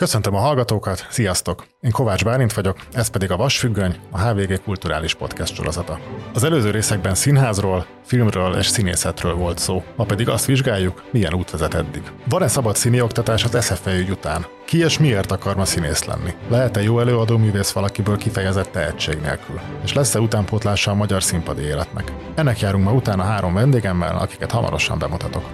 Köszöntöm a hallgatókat, sziasztok! Én Kovács Bálint vagyok, ez pedig a Vasfüggöny, a HVG kulturális podcast sorozata. Az előző részekben színházról, filmről és színészetről volt szó, ma pedig azt vizsgáljuk, milyen út vezet eddig. Van-e szabad színi oktatás az SFE ügy után? Ki és miért akar ma színész lenni? Lehet-e jó előadó művész valakiből kifejezett tehetség nélkül? És lesz-e utánpótlása a magyar színpadi életnek? Ennek járunk ma utána három vendégemmel, akiket hamarosan bemutatok.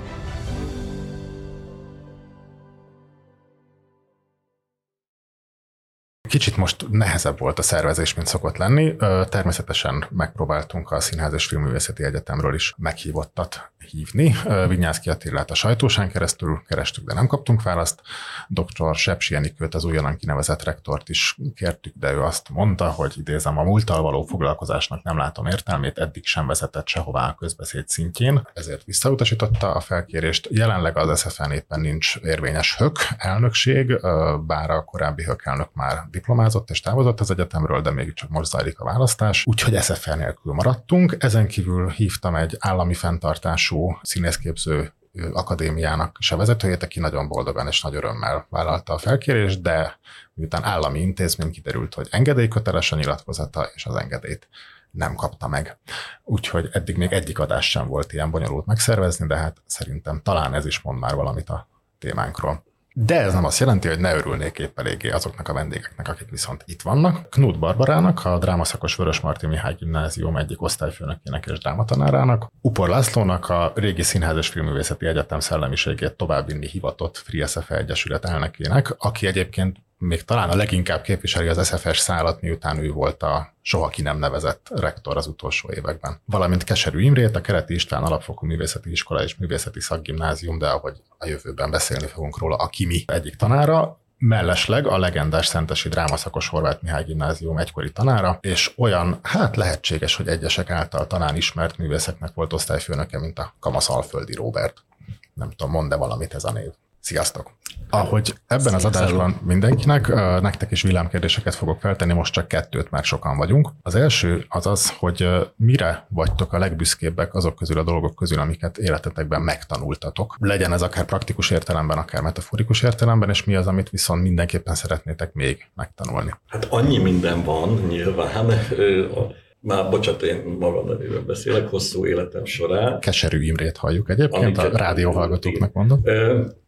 Kicsit most nehezebb volt a szervezés, mint szokott lenni. Természetesen megpróbáltunk a Színház és Filmművészeti Egyetemről is meghívottat hívni. Vinyászki Attilát a sajtósán keresztül kerestük, de nem kaptunk választ. Dr. Sepsi Enikőt, az újonnan kinevezett rektort is kértük, de ő azt mondta, hogy idézem, a múlttal való foglalkozásnak nem látom értelmét, eddig sem vezetett sehová a közbeszéd szintjén, ezért visszautasította a felkérést. Jelenleg az SFN éppen nincs érvényes hök elnökség, bár a korábbi hök elnök már diplomázott és távozott az egyetemről, de még csak most zajlik a választás, úgyhogy SFR nélkül maradtunk. Ezen kívül hívtam egy állami fenntartású színészképző akadémiának se vezetőjét, aki nagyon boldogan és nagy örömmel vállalta a felkérést, de miután állami intézmény kiderült, hogy engedélyköteles a nyilatkozata, és az engedélyt nem kapta meg. Úgyhogy eddig még egyik adás sem volt ilyen bonyolult megszervezni, de hát szerintem talán ez is mond már valamit a témánkról. De ez nem azt jelenti, hogy ne örülnék épp eléggé azoknak a vendégeknek, akik viszont itt vannak. Knut Barbarának, a drámaszakos Vörös Marti Mihály Gimnázium egyik osztályfőnökének és drámatanárának, Upor Lászlónak, a régi Színház és Filmművészeti Egyetem szellemiségét továbbvinni hivatott Free SFE Egyesület elnökének, aki egyébként még talán a leginkább képviseli az SFS szállat, miután ő volt a soha ki nem nevezett rektor az utolsó években. Valamint Keserű Imrét, a Kereti István Alapfokú Művészeti Iskola és Művészeti Szakgimnázium, de ahogy a jövőben beszélni fogunk róla, a Kimi egyik tanára, mellesleg a legendás Szentesi Drámaszakos Horváth Mihály Gimnázium egykori tanára, és olyan, hát lehetséges, hogy egyesek által talán ismert művészeknek volt osztályfőnöke, mint a Kamasz Alföldi Robert. Nem tudom, mond-e valamit ez a név. Sziasztok! Ahogy ebben az adásban mindenkinek, nektek is villámkérdéseket fogok feltenni, most csak kettőt, már sokan vagyunk. Az első az az, hogy mire vagytok a legbüszkébbek azok közül a dolgok közül, amiket életetekben megtanultatok. Legyen ez akár praktikus értelemben, akár metaforikus értelemben, és mi az, amit viszont mindenképpen szeretnétek még megtanulni. Hát annyi minden van nyilván, már bocsánat, én magam nevében beszélek, hosszú életem során. Keserű Imrét halljuk egyébként, Amiket, a rádióhallgatóknak mondom.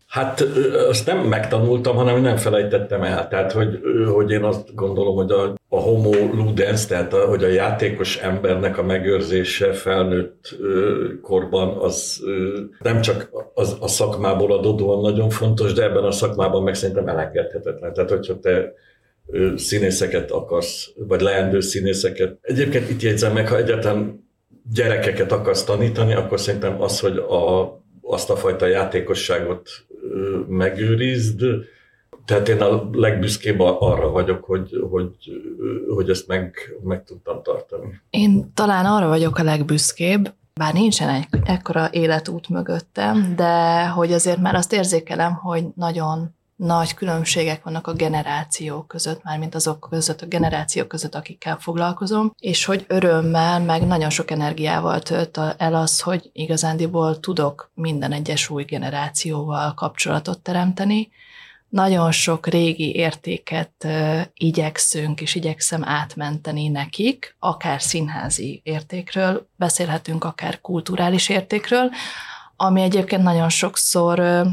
Hát azt nem megtanultam, hanem nem felejtettem el. Tehát, hogy, hogy én azt gondolom, hogy a, a homo ludens, tehát a, hogy a játékos embernek a megőrzése felnőtt korban az nem csak az, a szakmából adódóan nagyon fontos, de ebben a szakmában meg szerintem elengedhetetlen. Tehát, hogyha te színészeket akarsz, vagy leendő színészeket. Egyébként itt jegyzem meg, ha egyáltalán gyerekeket akarsz tanítani, akkor szerintem az, hogy a, azt a fajta játékosságot megőrizd. Tehát én a legbüszkébb arra vagyok, hogy, hogy, hogy ezt meg, meg tudtam tartani. Én talán arra vagyok a legbüszkébb, bár nincsen egy ekkora életút mögöttem, de hogy azért már azt érzékelem, hogy nagyon nagy különbségek vannak a generációk között, mármint azok között, a generációk között, akikkel foglalkozom, és hogy örömmel, meg nagyon sok energiával tölt el az, hogy igazándiból tudok minden egyes új generációval kapcsolatot teremteni, nagyon sok régi értéket igyekszünk és igyekszem átmenteni nekik, akár színházi értékről beszélhetünk, akár kulturális értékről, ami egyébként nagyon sokszor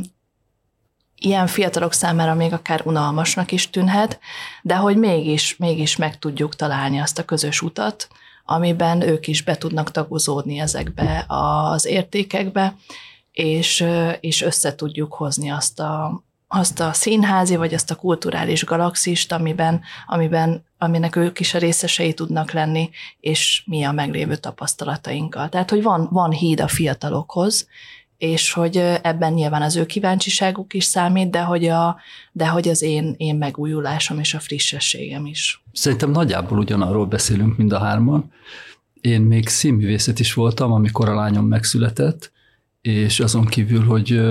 ilyen fiatalok számára még akár unalmasnak is tűnhet, de hogy mégis, mégis meg tudjuk találni azt a közös utat, amiben ők is be tudnak tagozódni ezekbe az értékekbe, és, és össze tudjuk hozni azt a, azt a színházi, vagy azt a kulturális galaxist, amiben, amiben, aminek ők is a részesei tudnak lenni, és mi a meglévő tapasztalatainkkal. Tehát, hogy van, van híd a fiatalokhoz, és hogy ebben nyilván az ő kíváncsiságuk is számít, de hogy, a, de hogy az én, én megújulásom és a frissességem is. Szerintem nagyjából ugyanarról beszélünk mind a hárman. Én még színművészet is voltam, amikor a lányom megszületett, és azon kívül, hogy,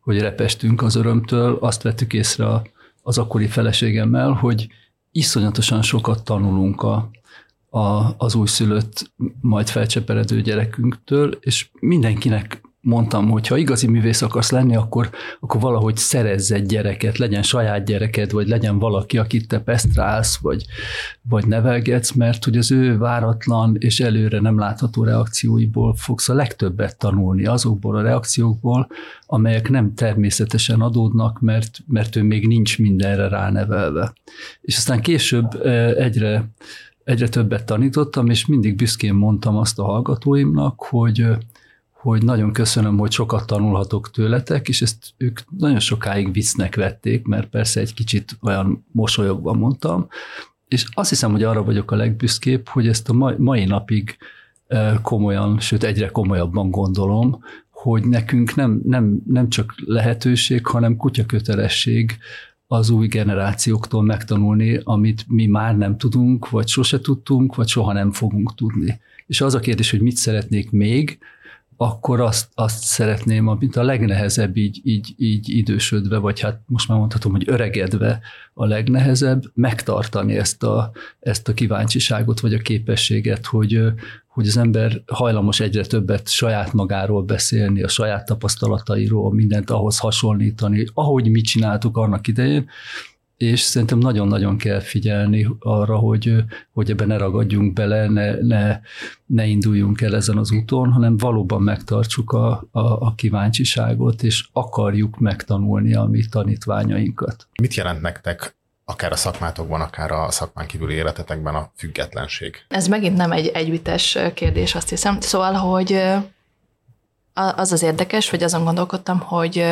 hogy repestünk az örömtől, azt vettük észre az akkori feleségemmel, hogy iszonyatosan sokat tanulunk a, a, az újszülött, majd felcseperedő gyerekünktől, és mindenkinek mondtam, hogy ha igazi művész akarsz lenni, akkor, akkor valahogy szerezz egy gyereket, legyen saját gyereked, vagy legyen valaki, akit te pesztrálsz, vagy, vagy nevelgetsz, mert hogy az ő váratlan és előre nem látható reakcióiból fogsz a legtöbbet tanulni, azokból a reakciókból, amelyek nem természetesen adódnak, mert, mert ő még nincs mindenre ránevelve. És aztán később egyre egyre többet tanítottam, és mindig büszkén mondtam azt a hallgatóimnak, hogy hogy nagyon köszönöm, hogy sokat tanulhatok tőletek, és ezt ők nagyon sokáig viccnek vették, mert persze egy kicsit olyan mosolyogva mondtam, és azt hiszem, hogy arra vagyok a legbüszkébb, hogy ezt a mai napig komolyan, sőt egyre komolyabban gondolom, hogy nekünk nem, nem, nem csak lehetőség, hanem kutyakötelesség az új generációktól megtanulni, amit mi már nem tudunk, vagy sose tudtunk, vagy soha nem fogunk tudni. És az a kérdés, hogy mit szeretnék még, akkor azt, azt szeretném, amit a legnehezebb így, így, így idősödve, vagy hát most már mondhatom, hogy öregedve a legnehezebb, megtartani ezt a, ezt a kíváncsiságot, vagy a képességet, hogy, hogy az ember hajlamos egyre többet saját magáról beszélni, a saját tapasztalatairól, mindent ahhoz hasonlítani, ahogy mit csináltuk annak idején, és szerintem nagyon-nagyon kell figyelni arra, hogy, hogy ebben ne ragadjunk bele, ne, ne, ne induljunk el ezen az úton, hanem valóban megtartsuk a, a, a kíváncsiságot, és akarjuk megtanulni a mi tanítványainkat. Mit jelent nektek akár a szakmátokban, akár a szakmán kívüli életetekben a függetlenség? Ez megint nem egy egyvites kérdés, azt hiszem. Szóval, hogy az az érdekes, hogy azon gondolkodtam, hogy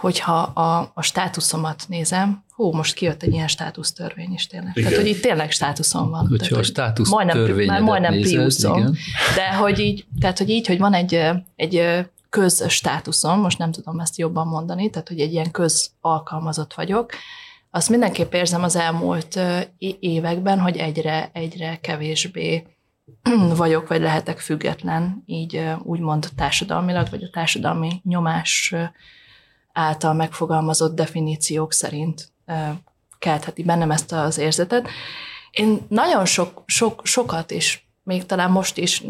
hogyha a, a státuszomat nézem, hú, most kijött egy ilyen státusztörvény is tényleg. Igen. Tehát, hogy itt tényleg státuszom van. Hogyha tehát, a státusz majdnem, már majdnem piuszom. De hogy így, tehát, hogy így, hogy van egy, egy közstátuszom, most nem tudom ezt jobban mondani, tehát, hogy egy ilyen közalkalmazott vagyok, azt mindenképp érzem az elmúlt években, hogy egyre, egyre kevésbé vagyok, vagy lehetek független, így úgymond társadalmilag, vagy a társadalmi nyomás által megfogalmazott definíciók szerint keltheti bennem ezt az érzetet. Én nagyon sok, sok, sokat, és még talán most is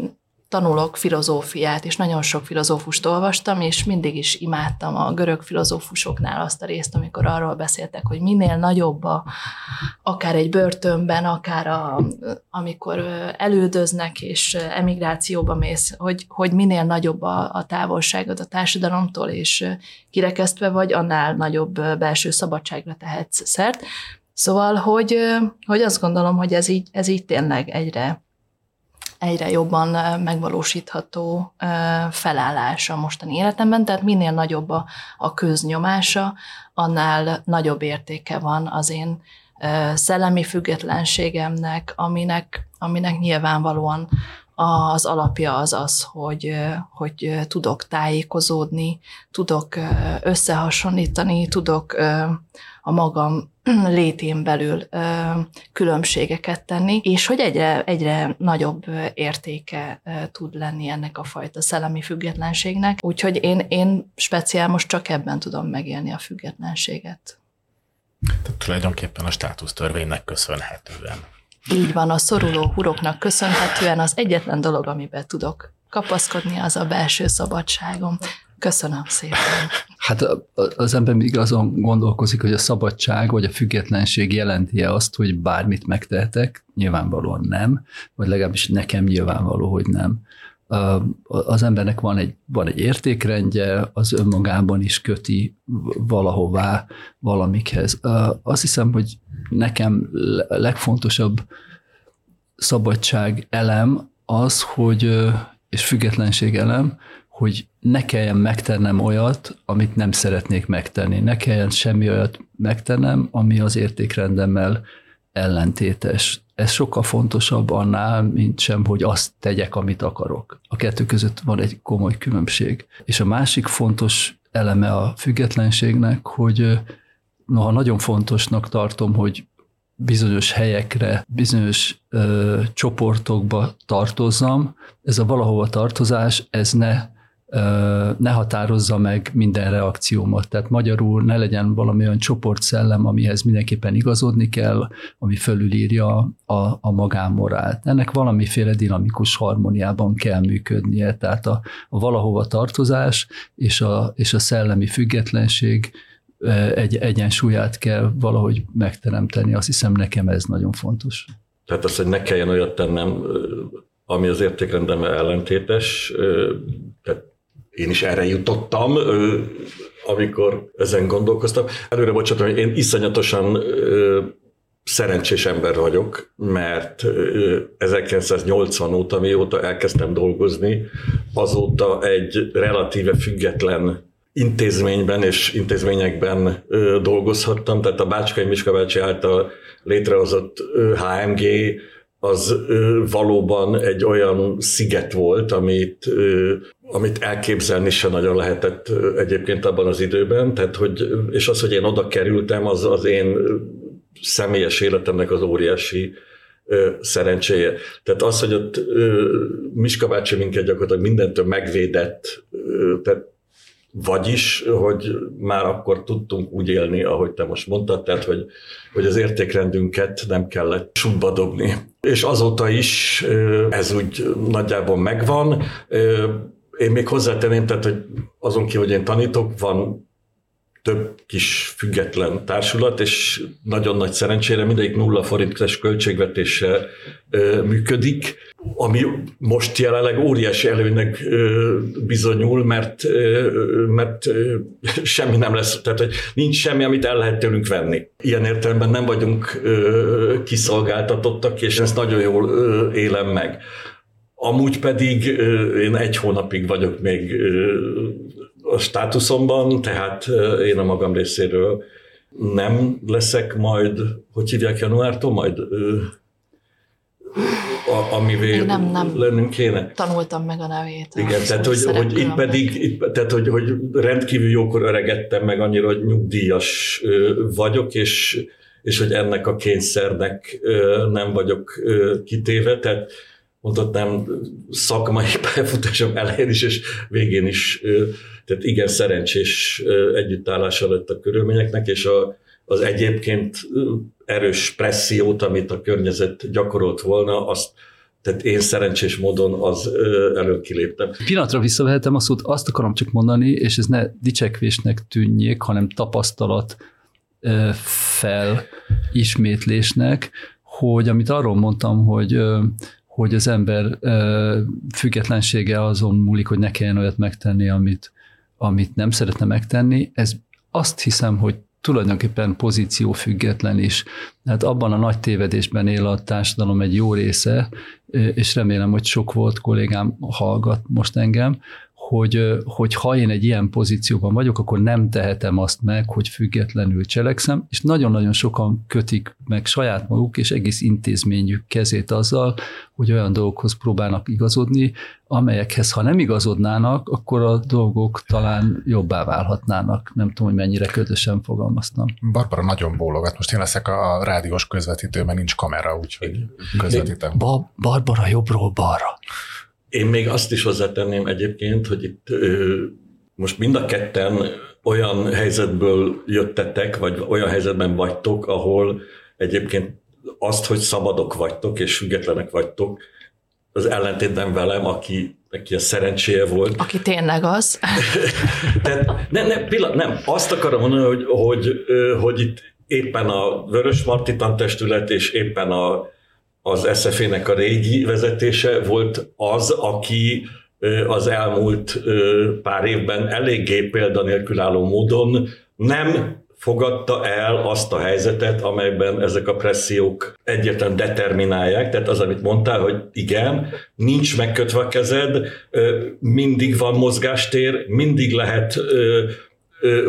tanulok filozófiát, és nagyon sok filozófust olvastam, és mindig is imádtam a görög filozófusoknál azt a részt, amikor arról beszéltek, hogy minél nagyobb a, akár egy börtönben, akár a, amikor elődöznek, és emigrációba mész, hogy, hogy minél nagyobb a, a távolságod a társadalomtól, és kirekesztve vagy, annál nagyobb belső szabadságra tehetsz szert. Szóval, hogy, hogy azt gondolom, hogy ez így, ez így tényleg egyre egyre jobban megvalósítható felállás a mostani életemben, tehát minél nagyobb a, a köznyomása, annál nagyobb értéke van az én szellemi függetlenségemnek, aminek, aminek nyilvánvalóan az alapja az az, hogy, hogy tudok tájékozódni, tudok összehasonlítani, tudok a magam létén belül különbségeket tenni, és hogy egyre, egyre nagyobb értéke tud lenni ennek a fajta szellemi függetlenségnek. Úgyhogy én, én speciál most csak ebben tudom megélni a függetlenséget. Tehát tulajdonképpen a státusztörvénynek köszönhetően. Így van, a szoruló huroknak köszönhetően az egyetlen dolog, amiben tudok kapaszkodni, az a belső szabadságom. Köszönöm szépen. Hát az ember mindig azon gondolkozik, hogy a szabadság vagy a függetlenség jelenti -e azt, hogy bármit megtehetek. Nyilvánvalóan nem, vagy legalábbis nekem nyilvánvaló, hogy nem. Az embernek van egy, van egy értékrendje, az önmagában is köti valahová, valamikhez. Azt hiszem, hogy nekem legfontosabb szabadság elem az, hogy, és függetlenség elem, hogy ne kelljen megtennem olyat, amit nem szeretnék megtenni. Ne kelljen semmi olyat megtennem, ami az értékrendemmel ellentétes. Ez sokkal fontosabb annál, mint sem, hogy azt tegyek, amit akarok. A kettő között van egy komoly különbség. És a másik fontos eleme a függetlenségnek, hogy noha nagyon fontosnak tartom, hogy bizonyos helyekre, bizonyos ö, csoportokba tartozzam, ez a valahova tartozás, ez ne ne határozza meg minden reakciómat. Tehát magyarul ne legyen valami olyan csoportszellem, amihez mindenképpen igazodni kell, ami fölülírja a, a magánmorált. Ennek valamiféle dinamikus harmóniában kell működnie, tehát a, a valahova tartozás és a, és a szellemi függetlenség egy egyensúlyát kell valahogy megteremteni. Azt hiszem nekem ez nagyon fontos. Tehát az, hogy ne kelljen olyat tennem, ami az értékrendemmel ellentétes, tehát én is erre jutottam, amikor ezen gondolkoztam. Előre bocsátom, hogy én iszonyatosan szerencsés ember vagyok, mert 1980 óta, mióta elkezdtem dolgozni, azóta egy relatíve független intézményben és intézményekben dolgozhattam, tehát a Bácskai Miska bácsi által létrehozott HMG az valóban egy olyan sziget volt, amit, amit elképzelni se nagyon lehetett egyébként abban az időben, tehát hogy, és az, hogy én oda kerültem, az az én személyes életemnek az óriási szerencséje. Tehát az, hogy ott Miska bácsi minket gyakorlatilag mindentől megvédett, tehát vagyis, hogy már akkor tudtunk úgy élni, ahogy te most mondtad, tehát hogy, hogy az értékrendünket nem kellett sútba dobni. És azóta is ez úgy nagyjából megvan. Én még hozzátenném, tehát, hogy azon ki, hogy én tanítok, van több kis független társulat, és nagyon nagy szerencsére mindegyik nulla forintos költségvetéssel ö, működik, ami most jelenleg óriási előnynek ö, bizonyul, mert, ö, mert ö, semmi nem lesz, tehát hogy nincs semmi, amit el lehet tőlünk venni. Ilyen értelemben nem vagyunk ö, kiszolgáltatottak, és ezt nagyon jól ö, élem meg. Amúgy pedig én egy hónapig vagyok még a státuszomban, tehát én a magam részéről nem leszek majd, hogy hívják januártól, majd a, amivé nem, nem lennünk kéne. Tanultam meg a nevét. Igen, tehát hogy, hogy itt pedig, itt, tehát hogy, hogy rendkívül jókor öregettem meg annyira, hogy nyugdíjas vagyok, és, és hogy ennek a kényszernek nem vagyok kitéve, tehát mondhatnám szakmai pályafutásom elején is, és végén is, tehát igen szerencsés együttállás lett a körülményeknek, és a, az egyébként erős pressziót, amit a környezet gyakorolt volna, azt tehát én szerencsés módon az elő kiléptem. Pillanatra visszavehetem a szót, azt akarom csak mondani, és ez ne dicsekvésnek tűnjék, hanem tapasztalat fel hogy amit arról mondtam, hogy hogy az ember függetlensége azon múlik, hogy ne kelljen olyat megtenni, amit, amit nem szeretne megtenni. Ez azt hiszem, hogy tulajdonképpen pozíció független is. Hát abban a nagy tévedésben él a társadalom egy jó része, és remélem, hogy sok volt kollégám hallgat most engem, hogy, hogy ha én egy ilyen pozícióban vagyok, akkor nem tehetem azt meg, hogy függetlenül cselekszem, és nagyon-nagyon sokan kötik meg saját maguk és egész intézményük kezét azzal, hogy olyan dolgokhoz próbálnak igazodni, amelyekhez, ha nem igazodnának, akkor a dolgok talán jobbá válhatnának. Nem tudom, hogy mennyire ködösen fogalmaztam. Barbara nagyon bólogat. Most én leszek a rádiós közvetítő, mert nincs kamera, úgyhogy közvetítem. Ba- Barbara jobbról balra. Én még azt is hozzátenném egyébként, hogy itt ö, most mind a ketten olyan helyzetből jöttetek, vagy olyan helyzetben vagytok, ahol egyébként azt, hogy szabadok vagytok és függetlenek vagytok, az ellentétben velem, aki neki a szerencséje volt. Aki tényleg az. Tehát, ne, ne, pillanat, nem, azt akarom mondani, hogy, hogy, hogy itt éppen a Vörös Marti tantestület és éppen a az SZF-nek a régi vezetése volt az, aki az elmúlt pár évben eléggé példanélkülálló módon nem fogadta el azt a helyzetet, amelyben ezek a pressziók egyetlen determinálják, tehát az, amit mondtál, hogy igen, nincs megkötve a kezed, mindig van mozgástér, mindig lehet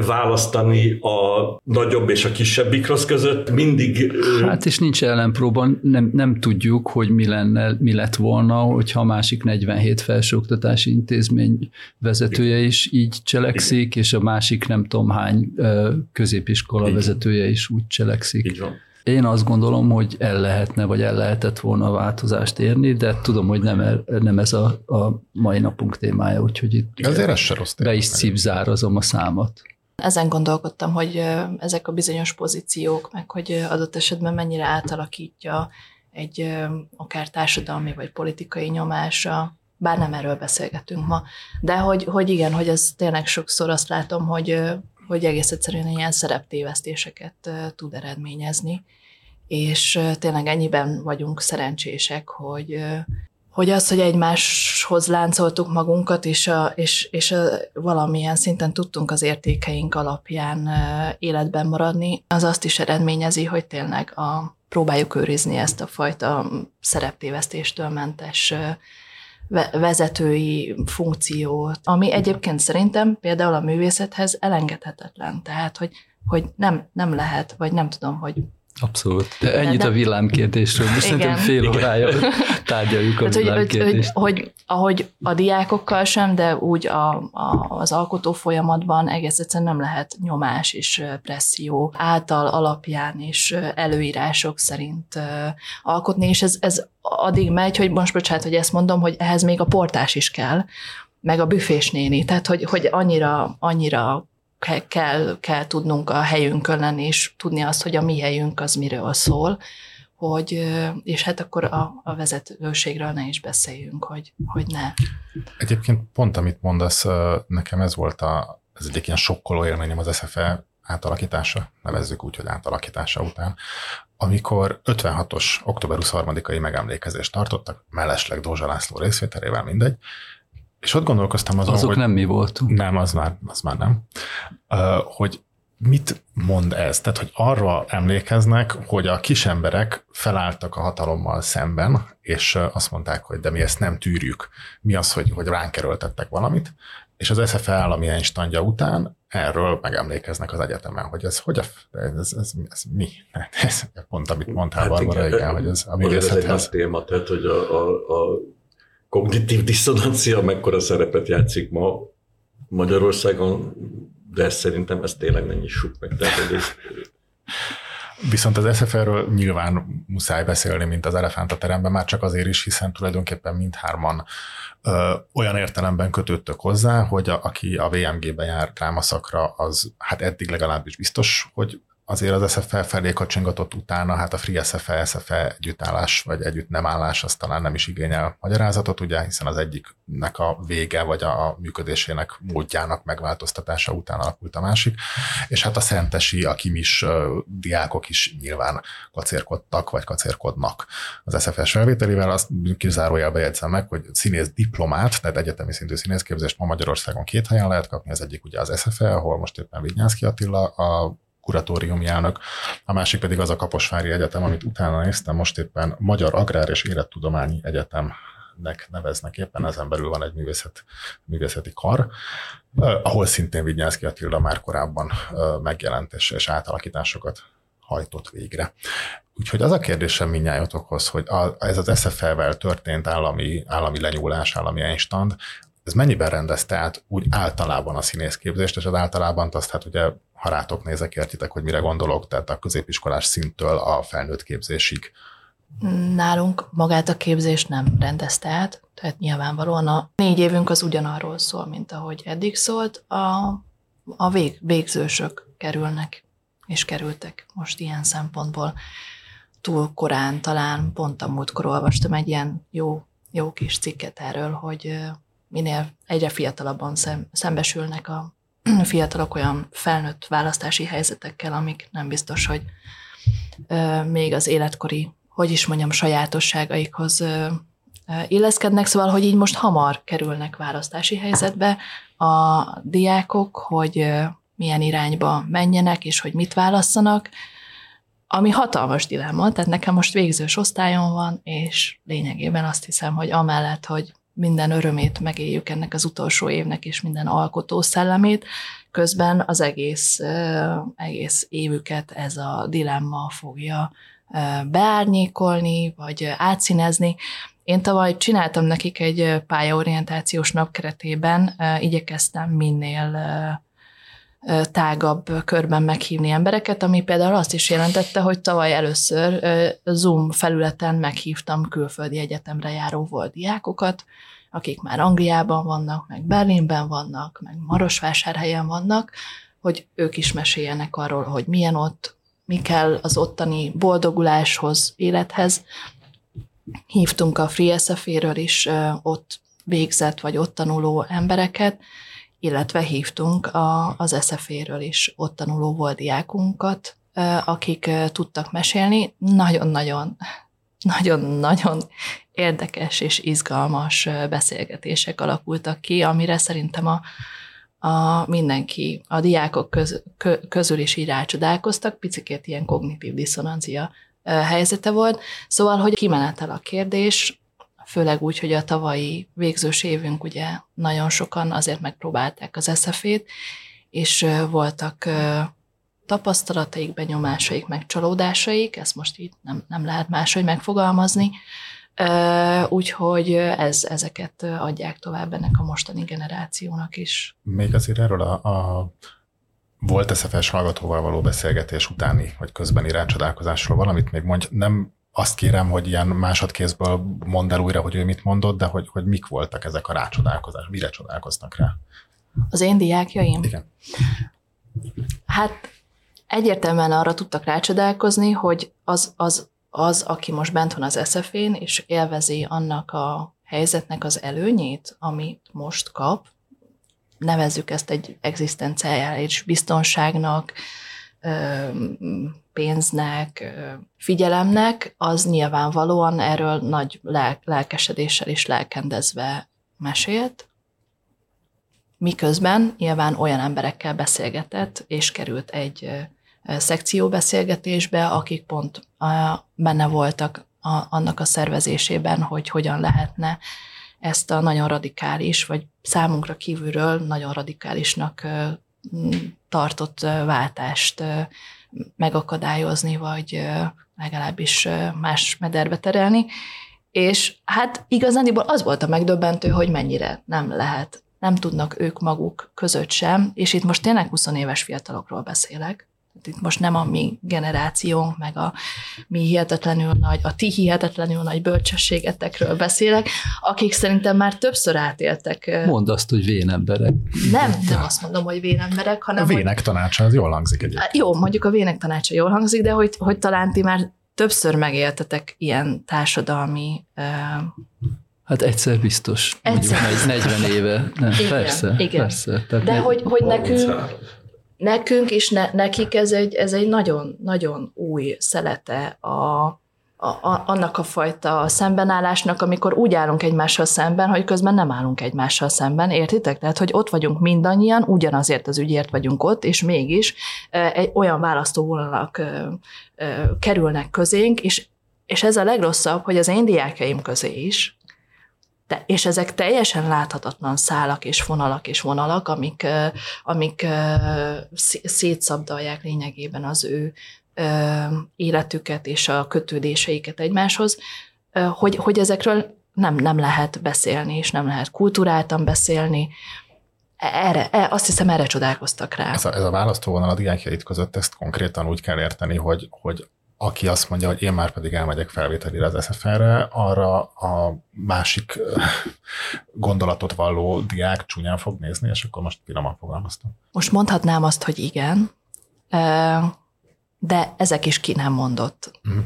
választani a nagyobb és a kisebb mikrosz között, mindig... Hát és nincs ellenpróba, nem, nem tudjuk, hogy mi, lenne, mi lett volna, hogyha a másik 47 felsőoktatási intézmény vezetője is így cselekszik, Igen. és a másik nem tudom hány középiskola Igen. vezetője is úgy cselekszik. Így van. Én azt gondolom, hogy el lehetne, vagy el lehetett volna változást érni, de tudom, hogy nem, el, nem ez a, a mai napunk témája, úgyhogy itt Azért ez se rossz be is cipzárazom a számat. Ezen gondolkodtam, hogy ezek a bizonyos pozíciók, meg hogy adott esetben mennyire átalakítja egy akár társadalmi vagy politikai nyomása, bár nem erről beszélgetünk ma, de hogy, hogy igen, hogy ez tényleg sokszor azt látom, hogy, hogy egész egyszerűen ilyen szereptévesztéseket tud eredményezni, és tényleg ennyiben vagyunk szerencsések, hogy, hogy az, hogy egymáshoz láncoltuk magunkat, és, a, és, és a, valamilyen szinten tudtunk az értékeink alapján életben maradni, az azt is eredményezi, hogy tényleg a, próbáljuk őrizni ezt a fajta szereptévesztéstől mentes vezetői funkciót, ami egyébként szerintem például a művészethez elengedhetetlen. Tehát, hogy, hogy nem, nem lehet, vagy nem tudom, hogy Abszolút. De ennyit de, a villámkérdésről. Most szerintem fél órája tárgyaljuk a hát, villámkérdést. Hogy, hogy, hogy, ahogy a diákokkal sem, de úgy a, a, az alkotó folyamatban egész egyszerűen nem lehet nyomás és presszió által alapján és előírások szerint alkotni, és ez, ez addig megy, hogy most bocsánat, hogy ezt mondom, hogy ehhez még a portás is kell, meg a büfés néni, tehát hogy, hogy annyira, annyira kell, kell tudnunk a helyünkön lenni, és tudni azt, hogy a mi helyünk az miről szól, hogy, és hát akkor a, a vezetőségről ne is beszéljünk, hogy, hogy ne. Egyébként pont amit mondasz, nekem ez volt a, ez egy ilyen sokkoló élményem az SFE átalakítása, nevezzük úgy, hogy átalakítása után, amikor 56-os október 23-ai megemlékezést tartottak, mellesleg Dózsa László részvételével, mindegy, és ott gondolkoztam azon, Azok hogy... nem mi voltunk. Nem, az már, az már nem. Hogy mit mond ez? Tehát, hogy arra emlékeznek, hogy a kis emberek felálltak a hatalommal szemben, és azt mondták, hogy de mi ezt nem tűrjük. Mi az, hogy, hogy ránk erőltettek valamit, és az SFE állami instantja után erről megemlékeznek az egyetemen, hogy ez hogy a, ez, ez, ez, ez mi? Ez pont, amit mondtál, hát Barbara, igen, igen, hogy ez a Ez egy téma, tehát, hogy a, a, a kognitív diszonancia mekkora szerepet játszik ma Magyarországon, de szerintem ez tényleg nem nyissuk meg. Tehát, ez... Viszont az SFR-ről nyilván muszáj beszélni, mint az elefánt a teremben, már csak azért is, hiszen tulajdonképpen mindhárman ö, olyan értelemben kötődtök hozzá, hogy a, aki a VMG-be jár drámaszakra, az hát eddig legalábbis biztos, hogy azért az SFE felé kacsingatott utána, hát a Free SFE, SFE együttállás vagy együtt nem állás, az talán nem is igényel magyarázatot, ugye, hiszen az egyiknek a vége vagy a működésének módjának megváltoztatása után alakult a másik, és hát a szentesi, a kimis diákok is nyilván kacérkodtak, vagy kacérkodnak az SFS felvételével, azt kizárójelbe jegyzem meg, hogy színész diplomát, tehát egyetemi szintű színészképzést ma Magyarországon két helyen lehet kapni, az egyik ugye az SFE, ahol most éppen Vignyánszki Attila a kuratóriumjának, a másik pedig az a Kaposvári Egyetem, amit utána néztem, most éppen Magyar Agrár és Élettudományi Egyetemnek neveznek éppen, ezen belül van egy művészet, művészeti kar, ahol szintén Vignyánszki Attila már korábban megjelent és, és átalakításokat hajtott végre. Úgyhogy az a kérdésem mindnyájatokhoz, hogy a, ez az SFL-vel történt állami, állami lenyúlás, állami einstand, ez mennyiben rendezte át úgy általában a színészképzést, és az általában? Azt hát ugye ha rátok nézek, értitek, hogy mire gondolok, tehát a középiskolás szinttől a felnőtt képzésig. Nálunk magát a képzést nem rendezte át, tehát nyilvánvalóan a négy évünk az ugyanarról szól, mint ahogy eddig szólt, a, a vég, végzősök kerülnek, és kerültek most ilyen szempontból. Túl korán, talán pont a múltkor olvastam egy ilyen jó, jó kis cikket erről, hogy minél egyre fiatalabban szem, szembesülnek a fiatalok olyan felnőtt választási helyzetekkel, amik nem biztos, hogy még az életkori, hogy is mondjam, sajátosságaikhoz illeszkednek, szóval, hogy így most hamar kerülnek választási helyzetbe a diákok, hogy milyen irányba menjenek, és hogy mit válasszanak, ami hatalmas dilemma, tehát nekem most végzős osztályon van, és lényegében azt hiszem, hogy amellett, hogy minden örömét megéljük ennek az utolsó évnek, és minden alkotó szellemét, közben az egész, egész évüket ez a dilemma fogja beárnyékolni, vagy átszínezni. Én tavaly csináltam nekik egy pályaorientációs nap keretében, igyekeztem minél tágabb körben meghívni embereket, ami például azt is jelentette, hogy tavaly először Zoom felületen meghívtam külföldi egyetemre járó volt diákokat, akik már Angliában vannak, meg Berlinben vannak, meg Marosvásárhelyen vannak, hogy ők is meséljenek arról, hogy milyen ott, mi kell az ottani boldoguláshoz, élethez. Hívtunk a Free SFA-ről is ott végzett vagy ott tanuló embereket, illetve hívtunk a, az SFA-ről is ott tanuló volt diákunkat, akik tudtak mesélni. Nagyon-nagyon, nagyon-nagyon érdekes és izgalmas beszélgetések alakultak ki, amire szerintem a, a mindenki, a diákok köz, kö, közül is így rácsodálkoztak, picikét ilyen kognitív diszonancia helyzete volt. Szóval, hogy kimenetel a kérdés, főleg úgy, hogy a tavalyi végzős évünk ugye nagyon sokan azért megpróbálták az eszefét, és voltak tapasztalataik, benyomásaik, meg csalódásaik, ezt most így nem, nem lehet máshogy megfogalmazni, úgyhogy ez, ezeket adják tovább ennek a mostani generációnak is. Még azért erről a, a volt SFS hallgatóval való beszélgetés utáni, vagy közbeni rácsodálkozásról valamit még mondj, nem azt kérem, hogy ilyen másodkézből mondd el újra, hogy ő mit mondott, de hogy, hogy mik voltak ezek a rácsodálkozás, mire csodálkoznak rá? Az én diákjaim? Igen. Hát egyértelműen arra tudtak rácsodálkozni, hogy az, az, az aki most bent van az SZF-én, és élvezi annak a helyzetnek az előnyét, amit most kap, nevezzük ezt egy egzisztenciális biztonságnak, pénznek, figyelemnek, az nyilvánvalóan erről nagy lelkesedéssel és lelkendezve mesélt, miközben nyilván olyan emberekkel beszélgetett, és került egy szekcióbeszélgetésbe, akik pont benne voltak annak a szervezésében, hogy hogyan lehetne ezt a nagyon radikális, vagy számunkra kívülről nagyon radikálisnak tartott váltást megakadályozni, vagy legalábbis más mederbe terelni. És hát igazániból az volt a megdöbbentő, hogy mennyire nem lehet, nem tudnak ők maguk között sem, és itt most tényleg 20 éves fiatalokról beszélek, itt most nem a mi generációnk, meg a mi hihetetlenül nagy, a ti hihetetlenül nagy bölcsességetekről beszélek, akik szerintem már többször átéltek. Mondd azt, hogy vén emberek. Nem, nem azt mondom, hogy vén emberek, hanem... A vének hogy... tanácsa, az jól hangzik egyébként. Jó, mondjuk a vének tanácsa jól hangzik, de hogy, hogy talán ti már többször megéltetek ilyen társadalmi Hát egyszer biztos. Egyszer. Mondjuk 40 éve. Nem, igen, persze, igen. persze. Tehát De hogy, hogy nekünk, nekünk és ne, nekik ez egy, ez egy nagyon, nagyon új szelete a, a, a, annak a fajta szembenállásnak, amikor úgy állunk egymással szemben, hogy közben nem állunk egymással szemben, értitek? Tehát, hogy ott vagyunk mindannyian, ugyanazért az ügyért vagyunk ott, és mégis egy olyan választóvonalak kerülnek közénk, és, és ez a legrosszabb, hogy az én diákjaim közé is, de, és ezek teljesen láthatatlan szálak és vonalak és vonalak, amik, amik szétszabdalják lényegében az ő életüket és a kötődéseiket egymáshoz, hogy, hogy ezekről nem, nem lehet beszélni, és nem lehet kultúráltan beszélni. Erre, e, azt hiszem, erre csodálkoztak rá. Ez a, ez a választóvonal a diákjait között ezt konkrétan úgy kell érteni, hogy, hogy aki azt mondja, hogy én már pedig elmegyek felvételire az SFR-re, arra a másik gondolatot valló diák csúnyán fog nézni, és akkor most finoman fogalmaztam. Most mondhatnám azt, hogy igen, de ezek is ki nem mondott uh-huh.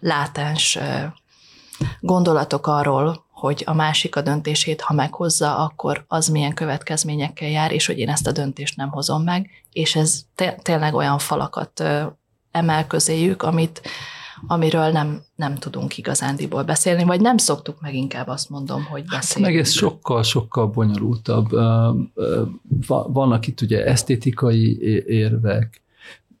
látens gondolatok arról, hogy a másik a döntését, ha meghozza, akkor az milyen következményekkel jár, és hogy én ezt a döntést nem hozom meg, és ez tényleg olyan falakat emel közéjük, amit, amiről nem, nem tudunk igazándiból beszélni, vagy nem szoktuk meg inkább azt mondom, hogy hát beszélni. meg ez sokkal-sokkal bonyolultabb. Vannak itt ugye esztétikai érvek,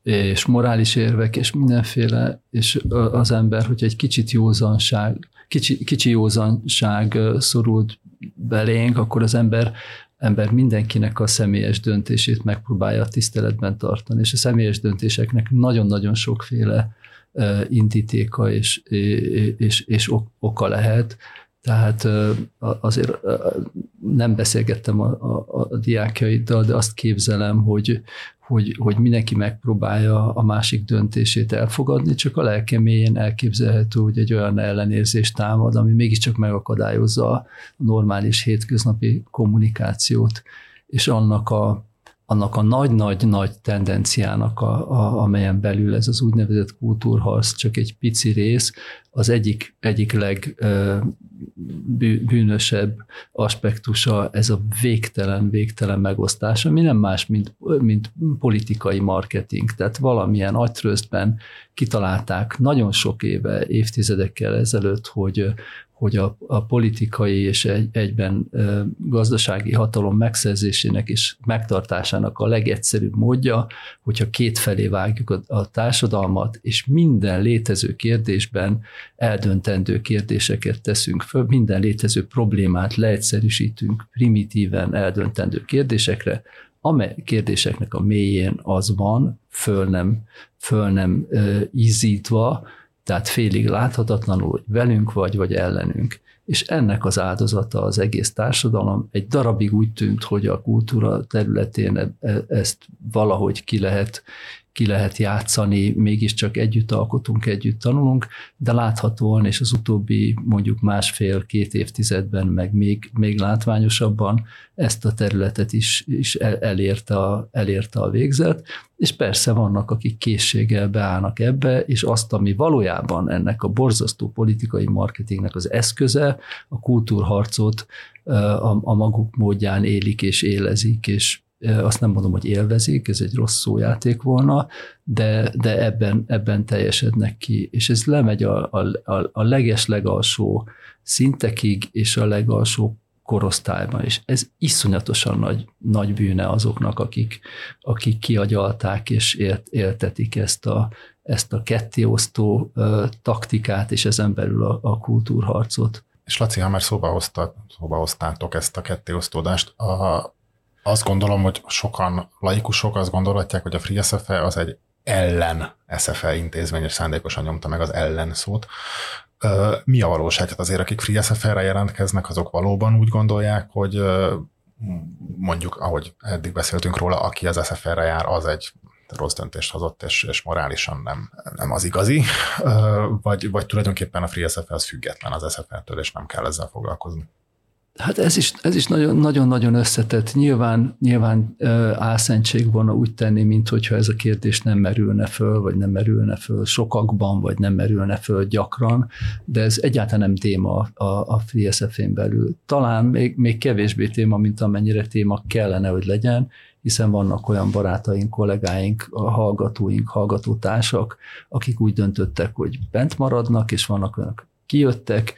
és morális érvek, és mindenféle, és az ember, hogy egy kicsit józanság, kicsi, kicsi józanság szorult belénk, akkor az ember ember mindenkinek a személyes döntését megpróbálja tiszteletben tartani, és a személyes döntéseknek nagyon-nagyon sokféle indítéka és, és, és oka lehet. Tehát azért nem beszélgettem a, a, a diákjaiddal, de azt képzelem, hogy, hogy, hogy mindenki megpróbálja a másik döntését elfogadni, csak a lelkeméjén elképzelhető, hogy egy olyan ellenérzést támad, ami mégiscsak megakadályozza a normális hétköznapi kommunikációt, és annak a, annak a nagy-nagy-nagy tendenciának, a, a, amelyen belül ez az úgynevezett kultúrharc csak egy pici rész, az egyik, egyik legbűnösebb aspektusa ez a végtelen, végtelen megosztás, ami nem más, mint, mint politikai marketing. Tehát valamilyen agytröztben kitalálták nagyon sok éve, évtizedekkel ezelőtt, hogy, hogy a, a politikai és egy, egyben ö, gazdasági hatalom megszerzésének és megtartásának a legegyszerűbb módja, hogyha kétfelé vágjuk a, a társadalmat, és minden létező kérdésben eldöntendő kérdéseket teszünk föl, minden létező problémát leegyszerűsítünk primitíven eldöntendő kérdésekre, amely kérdéseknek a mélyén az van, föl nem, föl nem ö, ízítva, tehát félig láthatatlanul, hogy velünk vagy, vagy ellenünk. És ennek az áldozata az egész társadalom. Egy darabig úgy tűnt, hogy a kultúra területén e, e, ezt valahogy ki lehet ki lehet játszani, mégiscsak együtt alkotunk, együtt tanulunk, de láthatóan, és az utóbbi mondjuk másfél-két évtizedben, meg még, még látványosabban ezt a területet is, is elérte a, elérte a végzet, és persze vannak, akik készséggel beállnak ebbe, és azt, ami valójában ennek a borzasztó politikai marketingnek az eszköze, a kultúrharcot a, a maguk módján élik és élezik, és azt nem mondom, hogy élvezik, ez egy rossz szójáték volna, de, de ebben, ebben teljesednek ki, és ez lemegy a, a, a leges legalsó szintekig, és a legalsó korosztályban, és ez iszonyatosan nagy, nagy bűne azoknak, akik, akik kiagyalták és élt, éltetik ezt a, ezt a kettéosztó uh, taktikát, és ezen belül a, a kultúrharcot. És Laci, ha már szóba, hozta, szóba hoztátok ezt a kettéosztódást, a, azt gondolom, hogy sokan laikusok azt gondolhatják, hogy a Free SFE az egy ellen SFE intézmény, és szándékosan nyomta meg az ellen szót. Mi a valóság? Hát azért, akik Free SFE-re jelentkeznek, azok valóban úgy gondolják, hogy mondjuk, ahogy eddig beszéltünk róla, aki az SFR-re jár, az egy rossz döntést hozott, és, és morálisan nem, nem az igazi, vagy, vagy tulajdonképpen a Free SFE az független az SFR-től, és nem kell ezzel foglalkozni. Hát ez is, ez is nagyon, nagyon-nagyon összetett. Nyilván, nyilván álszentség volna úgy tenni, mint hogyha ez a kérdés nem merülne föl, vagy nem merülne föl sokakban, vagy nem merülne föl gyakran, de ez egyáltalán nem téma a, a FreeSF-én belül. Talán még, még kevésbé téma, mint amennyire téma kellene, hogy legyen, hiszen vannak olyan barátaink, kollégáink, hallgatóink, hallgatótársak, akik úgy döntöttek, hogy bent maradnak, és vannak olyanok, kijöttek,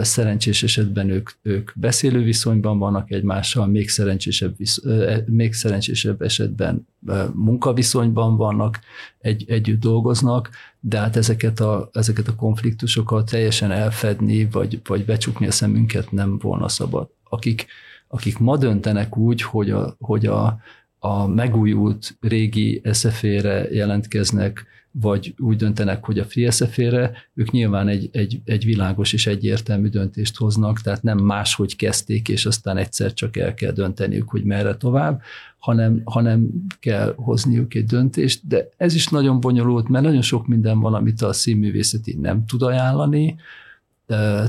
szerencsés esetben ők, ők beszélő viszonyban vannak egymással, még szerencsésebb, e, még szerencsésebb esetben munkaviszonyban vannak, egy, együtt dolgoznak, de hát ezeket a, ezeket a konfliktusokat teljesen elfedni, vagy, vagy becsukni a szemünket nem volna szabad. Akik, akik ma döntenek úgy, hogy a, hogy a, a megújult régi SZF-ére jelentkeznek, vagy úgy döntenek, hogy a FreeSF-ére, ők nyilván egy, egy, egy világos és egyértelmű döntést hoznak, tehát nem máshogy kezdték, és aztán egyszer csak el kell dönteniük, hogy merre tovább, hanem, hanem kell hozniuk egy döntést, de ez is nagyon bonyolult, mert nagyon sok minden van, amit a színművészeti nem tud ajánlani,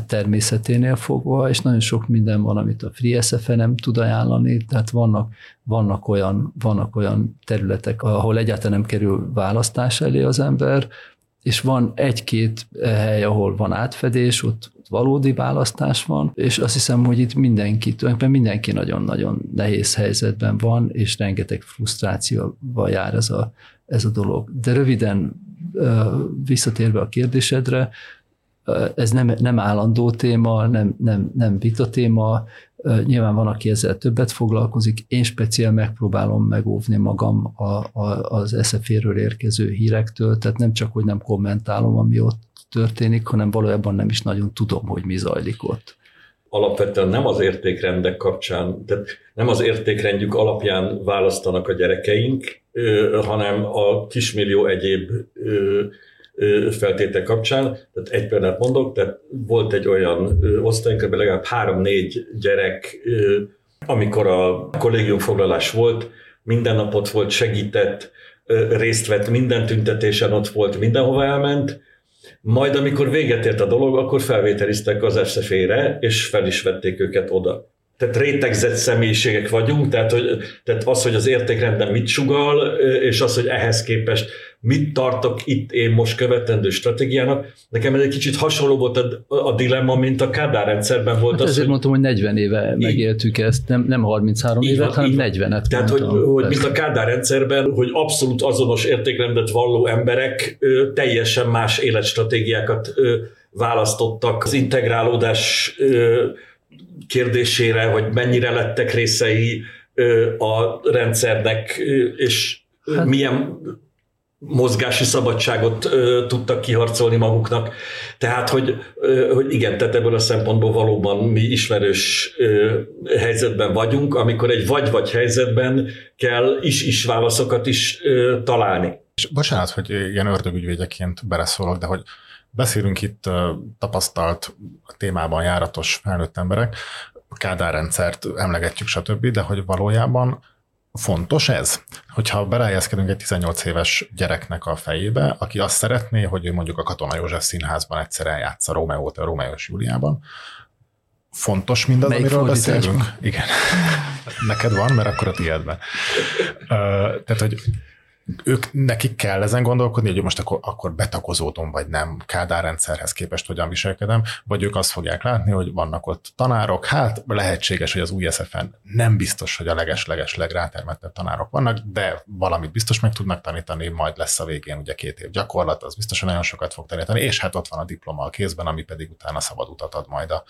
természeténél fogva, és nagyon sok minden van, amit a FreeSFE nem tud ajánlani, tehát vannak, vannak, olyan, vannak olyan területek, ahol egyáltalán nem kerül választás elé az ember, és van egy-két hely, ahol van átfedés, ott, valódi választás van, és azt hiszem, hogy itt mindenki, tulajdonképpen mindenki nagyon-nagyon nehéz helyzetben van, és rengeteg frusztrációval jár ez a, ez a dolog. De röviden visszatérve a kérdésedre, ez nem, nem állandó téma, nem, nem, nem vita téma, nyilván van, aki ezzel többet foglalkozik, én speciál megpróbálom megóvni magam a, a, az SZF-ről érkező hírektől, tehát nem csak, hogy nem kommentálom, ami ott történik, hanem valójában nem is nagyon tudom, hogy mi zajlik ott. Alapvetően nem az értékrendek kapcsán, tehát nem az értékrendjük alapján választanak a gyerekeink, hanem a kismillió egyéb feltétel kapcsán. Tehát egy példát mondok, tehát volt egy olyan osztályunk, legalább három-négy gyerek, amikor a kollégiumfoglalás volt, minden nap ott volt, segített, részt vett minden tüntetésen, ott volt, mindenhova elment, majd amikor véget ért a dolog, akkor felvételiztek az SZF-ére, és fel is vették őket oda tehát rétegzett személyiségek vagyunk, tehát, hogy, tehát az, hogy az értékrendben mit sugal, és az, hogy ehhez képest mit tartok itt én most követendő stratégiának. Nekem ez egy kicsit hasonló volt a, a dilemma, mint a Kádár rendszerben volt. Hát az, ezért hogy, mondtam, hogy 40 éve így, megéltük ezt, nem, nem 33 évet, hanem 40-et. Tehát, mondtam, hogy, hogy mint a Kádár rendszerben, hogy abszolút azonos értékrendet valló emberek ö, teljesen más életstratégiákat ö, választottak. Az integrálódás ö, kérdésére, hogy mennyire lettek részei a rendszernek, és hát. milyen mozgási szabadságot ö, tudtak kiharcolni maguknak. Tehát, hogy, ö, hogy igen, tehát ebből a szempontból valóban mi ismerős ö, helyzetben vagyunk, amikor egy vagy-vagy helyzetben kell is-is válaszokat is ö, találni. És bocsánat, hogy ilyen ördögügyvédjeként beleszólok, de hogy Beszélünk itt tapasztalt témában járatos felnőtt emberek, a kádárrendszert emlegetjük, stb., de hogy valójában fontos ez? Hogyha berájázkedünk egy 18 éves gyereknek a fejébe, aki azt szeretné, hogy ő mondjuk a Katona József színházban egyszer eljátsza Rómeót a Rómeó és Júliában, fontos mindaz, Melyik amiről beszélünk? Igen. Neked van, mert akkor a tiédben. Tehát, hogy ők, nekik kell ezen gondolkodni, hogy most akkor, akkor betakozódom, vagy nem, Kádár rendszerhez képest hogyan viselkedem, vagy ők azt fogják látni, hogy vannak ott tanárok, hát lehetséges, hogy az új SZF-en nem biztos, hogy a leges-leges legrátermettebb tanárok vannak, de valamit biztos meg tudnak tanítani, majd lesz a végén ugye két év gyakorlat, az biztos, hogy nagyon sokat fog tanítani, és hát ott van a diploma a kézben, ami pedig utána szabad utat ad majd a,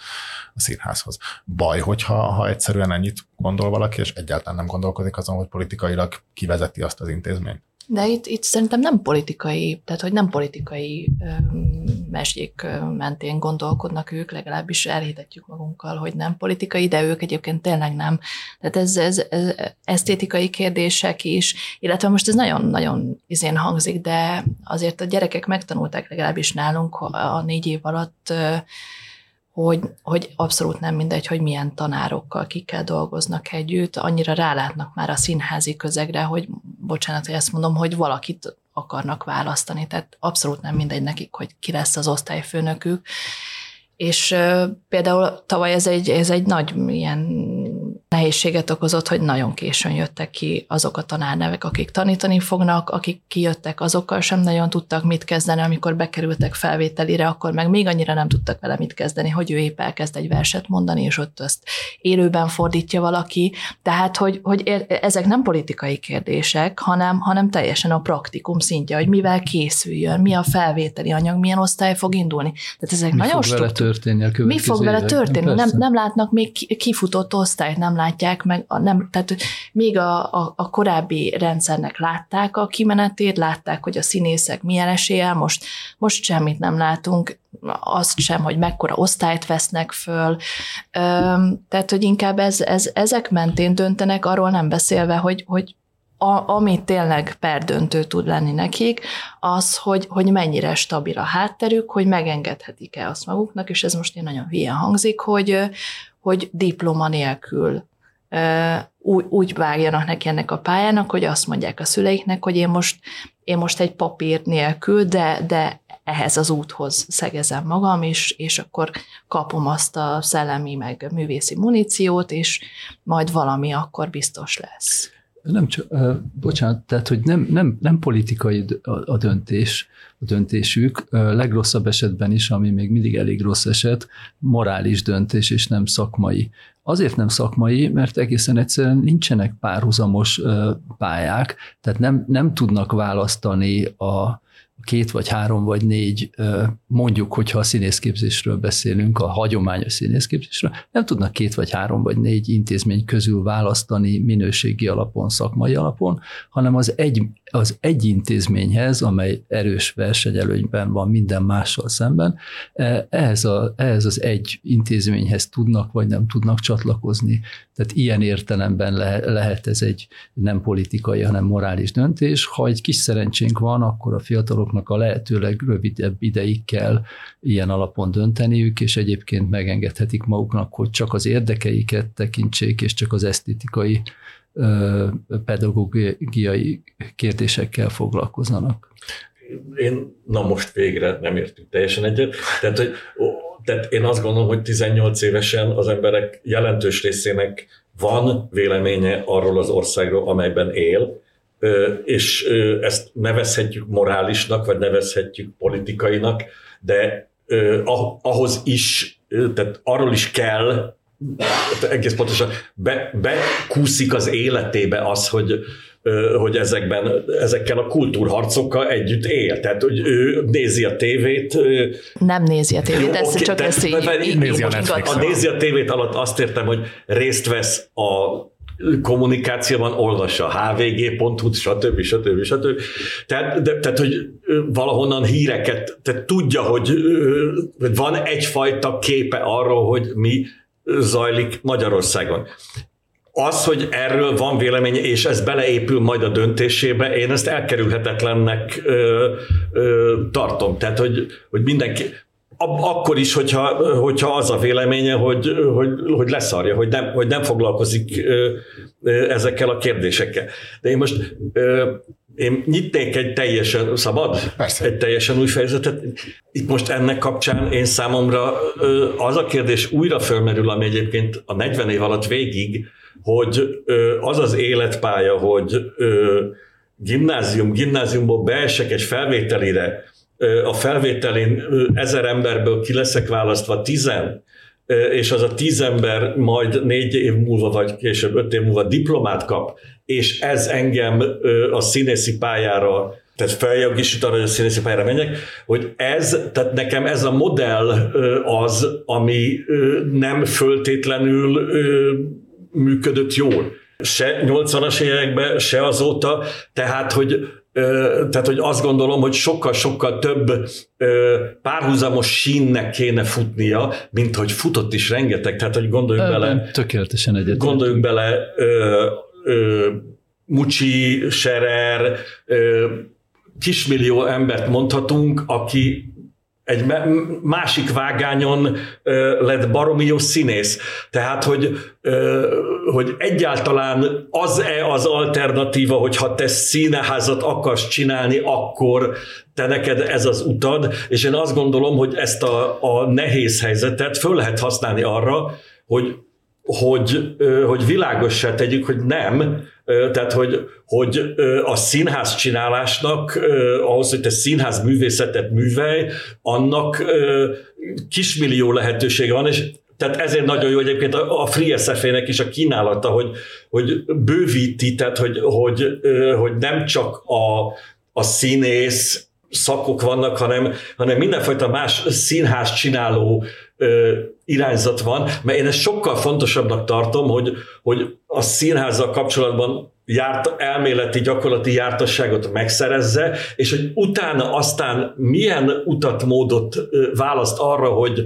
a színházhoz. Baj, hogyha ha egyszerűen ennyit gondol valaki, és egyáltalán nem gondolkodik azon, hogy politikailag kivezeti azt az intézményt. De itt, itt szerintem nem politikai, tehát hogy nem politikai mesék mentén gondolkodnak ők, legalábbis elhitetjük magunkkal, hogy nem politikai, de ők egyébként tényleg nem. Tehát ez, ez, ez esztétikai kérdések is, illetve most ez nagyon-nagyon izén hangzik, de azért a gyerekek megtanulták legalábbis nálunk a négy év alatt hogy, hogy abszolút nem mindegy, hogy milyen tanárokkal, kikkel dolgoznak együtt, annyira rálátnak már a színházi közegre, hogy bocsánat, hogy ezt mondom, hogy valakit akarnak választani, tehát abszolút nem mindegy nekik, hogy ki lesz az osztályfőnökük. És például tavaly ez egy, ez egy nagy ilyen nehézséget okozott, hogy nagyon későn jöttek ki azok a tanárnevek, akik tanítani fognak, akik kijöttek, azokkal sem nagyon tudtak mit kezdeni, amikor bekerültek felvételire, akkor meg még annyira nem tudtak vele mit kezdeni, hogy ő épp elkezd egy verset mondani, és ott azt élőben fordítja valaki. Tehát, hogy, hogy ezek nem politikai kérdések, hanem, hanem teljesen a praktikum szintje, hogy mivel készüljön, mi a felvételi anyag, milyen osztály fog indulni. Tehát ezek mi nagyon fog vele történni a Mi fog vele történni? Nem, nem látnak még kifutott osztályt, nem látják meg, a, nem, tehát még a, a, a korábbi rendszernek látták a kimenetét, látták, hogy a színészek milyen eséllyel, most, most semmit nem látunk, azt sem, hogy mekkora osztályt vesznek föl, tehát, hogy inkább ez, ez, ezek mentén döntenek, arról nem beszélve, hogy, hogy a, ami tényleg perdöntő tud lenni nekik, az, hogy, hogy mennyire stabil a hátterük, hogy megengedhetik-e azt maguknak, és ez most ilyen nagyon hülye hangzik, hogy, hogy diploma nélkül úgy, úgy vágjanak neki ennek a pályának, hogy azt mondják a szüleiknek, hogy én most, én most egy papír nélkül, de, de ehhez az úthoz szegezem magam, és, és akkor kapom azt a szellemi meg művészi muníciót, és majd valami akkor biztos lesz. Nem csak, uh, bocsánat, tehát, hogy nem, nem, nem politikai a, döntés, a döntésük, uh, legrosszabb esetben is, ami még mindig elég rossz eset, morális döntés, és nem szakmai. Azért nem szakmai, mert egészen egyszerűen nincsenek párhuzamos uh, pályák, tehát nem, nem tudnak választani a, két vagy három vagy négy, mondjuk, hogyha a színészképzésről beszélünk, a hagyományos színészképzésről, nem tudnak két vagy három vagy négy intézmény közül választani minőségi alapon, szakmai alapon, hanem az egy, az egy intézményhez, amely erős versenyelőnyben van minden mással szemben, ehhez, a, ehhez az egy intézményhez tudnak vagy nem tudnak csatlakozni. Tehát ilyen értelemben le, lehet ez egy nem politikai, hanem morális döntés. Ha egy kis szerencsénk van, akkor a fiatalok azoknak a lehetőleg rövidebb ideig kell ilyen alapon dönteniük, és egyébként megengedhetik maguknak, hogy csak az érdekeiket tekintsék, és csak az esztétikai pedagógiai kérdésekkel foglalkozanak. Én, na most végre nem értünk teljesen egyet. Tehát, hogy, tehát én azt gondolom, hogy 18 évesen az emberek jelentős részének van véleménye arról az országról, amelyben él, és ezt nevezhetjük morálisnak, vagy nevezhetjük politikainak, de ahhoz is, tehát arról is kell egész pontosan be, bekúszik az életébe az, hogy, hogy ezekben, ezekkel a kultúrharcokkal együtt él. Tehát, hogy ő nézi a tévét. Nem nézi a tévét, ez okay, csak ezt így, így, nézi, a a nézi a tévét alatt azt értem, hogy részt vesz a kommunikációban olvassa a hvg.hu, stb. stb. stb. Tehát, de, tehát, hogy valahonnan híreket, tehát tudja, hogy van egyfajta képe arról, hogy mi zajlik Magyarországon. Az, hogy erről van vélemény, és ez beleépül majd a döntésébe, én ezt elkerülhetetlennek ö, ö, tartom. Tehát, hogy, hogy mindenki, akkor is, hogyha, hogyha az a véleménye, hogy, hogy, hogy leszarja, hogy nem, hogy nem foglalkozik ezekkel a kérdésekkel. De én most én nyitnék egy teljesen szabad, Persze. egy teljesen új fejezetet. Itt most ennek kapcsán én számomra az a kérdés újra fölmerül, ami egyébként a 40 év alatt végig, hogy az az életpálya, hogy gimnázium, gimnáziumból beesek egy felvételire, a felvételén ezer emberből ki leszek választva tizen, és az a tíz ember majd négy év múlva, vagy később öt év múlva diplomát kap, és ez engem a színészi pályára tehát feljogosít arra, hogy a színészi pályára menjek, hogy ez, tehát nekem ez a modell az, ami nem föltétlenül működött jól. Se 80-as években, se azóta, tehát hogy tehát, hogy azt gondolom, hogy sokkal-sokkal több párhuzamos sínnek kéne futnia, mint hogy futott is rengeteg. Tehát, hogy gondoljunk bele... Tökéletesen egyet. Gondoljunk bele ö, ö, Mucsi, Serer, ö, kismillió embert mondhatunk, aki egy másik vágányon lett baromi jó színész. Tehát, hogy, hogy egyáltalán az-e az alternatíva, hogyha te színeházat akarsz csinálni, akkor te neked ez az utad, és én azt gondolom, hogy ezt a, a nehéz helyzetet föl lehet használni arra, hogy hogy, hogy világossá tegyük, hogy nem, tehát hogy, hogy a színház csinálásnak, ahhoz, hogy te színház művészetet művelj, annak kismillió lehetősége van, és tehát ezért nagyon jó egyébként a Free SFA-nek is a kínálata, hogy, hogy bővíti, tehát hogy, hogy, hogy nem csak a, a színész szakok vannak, hanem, hanem mindenfajta más színház csináló irányzat van, mert én ezt sokkal fontosabbnak tartom, hogy, hogy a színházzal kapcsolatban járt, elméleti, gyakorlati jártasságot megszerezze, és hogy utána aztán milyen utat, módot választ arra, hogy,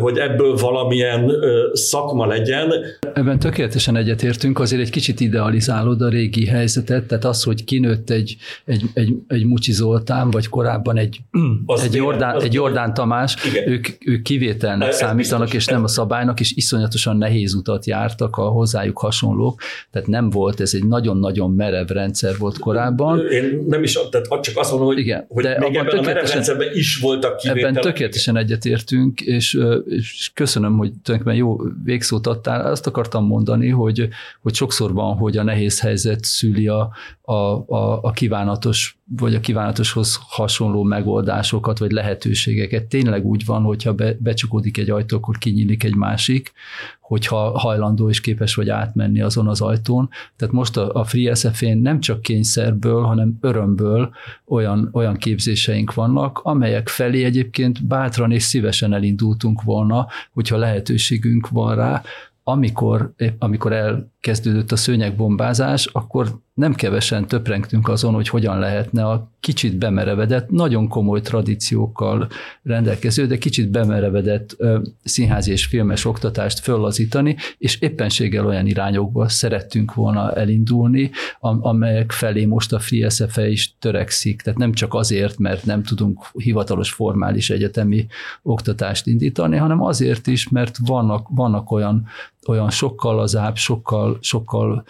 hogy ebből valamilyen szakma legyen. Ebben tökéletesen egyetértünk, azért egy kicsit idealizálod a régi helyzetet, tehát az, hogy kinőtt egy, egy, egy, egy Mucsi Zoltán, vagy korábban egy, egy, Jordán, egy Jordán Tamás, ők, ők kivételnek Ez számítanak, biztos. és nem a szabálynak, és iszonyatosan nehéz utat jártak a hozzájuk hasonlók, tehát nem volt, ez egy nagyon-nagyon merev rendszer volt korábban. Én nem is, tehát csak azt mondom, hogy, Igen, hogy de még ebben a merev rendszerben is voltak kivételek. Ebben tökéletesen egyetértünk, és és köszönöm, hogy tulajdonképpen jó végszót adtál. Azt akartam mondani, hogy, hogy sokszor van, hogy a nehéz helyzet szüli a, a, a, a kívánatos, vagy a kívánatoshoz hasonló megoldásokat, vagy lehetőségeket. Tényleg úgy van, hogyha be, becsukódik egy ajtó, akkor kinyílik egy másik, hogyha hajlandó és képes vagy átmenni azon az ajtón. Tehát most a, a Free SF-én nem csak kényszerből, hanem örömből olyan, olyan képzéseink vannak, amelyek felé egyébként bátran és szívesen elindultunk volna, hogyha lehetőségünk van rá, amikor, amikor elkezdődött a szőnyegbombázás, akkor nem kevesen töprengtünk azon, hogy hogyan lehetne a kicsit bemerevedett, nagyon komoly tradíciókkal rendelkező, de kicsit bemerevedett színházi és filmes oktatást föllazítani, és éppenséggel olyan irányokba szerettünk volna elindulni, amelyek felé most a Free SFE is törekszik. Tehát nem csak azért, mert nem tudunk hivatalos formális egyetemi oktatást indítani, hanem azért is, mert vannak, vannak olyan olyan sokkal lazább, sokkal, sokkal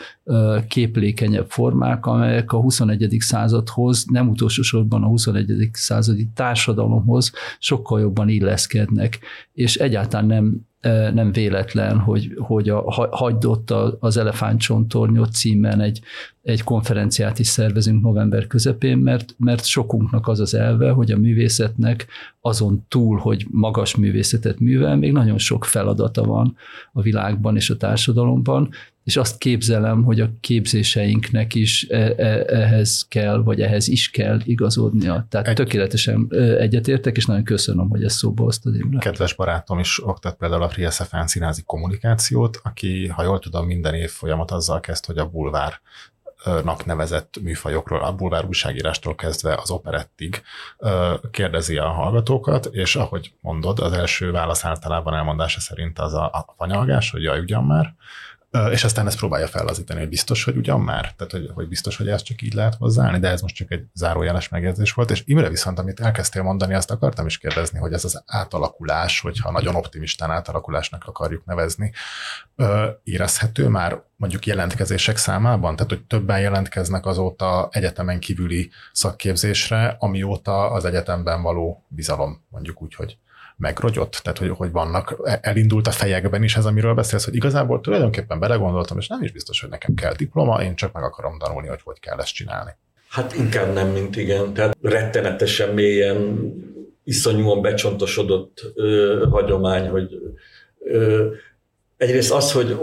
képlékenyebb formák, amelyek a 21. századhoz, nem utolsó sorban a 21. századi társadalomhoz sokkal jobban illeszkednek, és egyáltalán nem nem véletlen, hogy, hogy a, hagyd ott az Elefántcsontornyot címen egy, egy konferenciát is szervezünk november közepén, mert, mert sokunknak az az elve, hogy a művészetnek azon túl, hogy magas művészetet művel, még nagyon sok feladata van a világban és a társadalomban, és azt képzelem, hogy a képzéseinknek is e, e, ehhez kell, vagy ehhez is kell igazodnia. Tehát Egy... tökéletesen egyetértek, és nagyon köszönöm, hogy ezt szóba hoztad Imre. Kedves barátom is oktat például a Free SFN színházi kommunikációt, aki, ha jól tudom, minden év folyamat azzal kezd, hogy a bulvár nak nevezett műfajokról, a bulvár újságírástól kezdve az operettig kérdezi a hallgatókat, és ahogy mondod, az első válasz általában elmondása szerint az a, a fanyalgás, hogy jaj, ugyan már, és aztán ezt próbálja fellazítani, hogy biztos, hogy ugyan már, tehát hogy, hogy biztos, hogy ezt csak így lehet hozzáállni, de ez most csak egy zárójeles megjegyzés volt, és Imre viszont, amit elkezdtél mondani, azt akartam is kérdezni, hogy ez az átalakulás, hogyha nagyon optimistán átalakulásnak akarjuk nevezni, érezhető már mondjuk jelentkezések számában? Tehát, hogy többen jelentkeznek azóta egyetemen kívüli szakképzésre, amióta az egyetemben való bizalom, mondjuk úgy, hogy megrogyott? Tehát, hogy, hogy vannak, e, elindult a fejekben is ez, amiről beszélsz, hogy igazából tulajdonképpen belegondoltam, és nem is biztos, hogy nekem kell diploma, én csak meg akarom tanulni, hogy hogy kell ezt csinálni. Hát inkább nem, mint igen. Tehát rettenetesen mélyen, iszonyúan becsontosodott ö, hagyomány, hogy ö, egyrészt az, hogy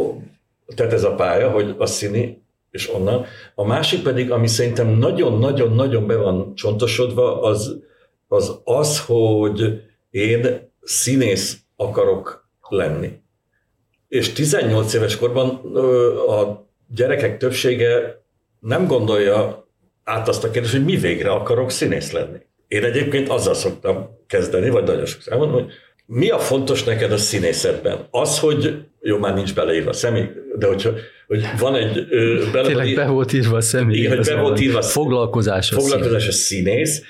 tehát ez a pálya, hogy a színi, és onnan. A másik pedig, ami szerintem nagyon-nagyon-nagyon be van csontosodva, az az, az hogy én színész akarok lenni. És 18 éves korban a gyerekek többsége nem gondolja át azt a kérdést, hogy mi végre akarok színész lenni. Én egyébként azzal szoktam kezdeni, vagy nagyon sokszor elmondom, hogy mi a fontos neked a színészetben? Az, hogy jó, már nincs beleírva a személy, de hogyha hogy van egy... bele, Tényleg be volt írva a személy. Igen, hogy be volt írva a foglalkozás a foglalkozás a színész,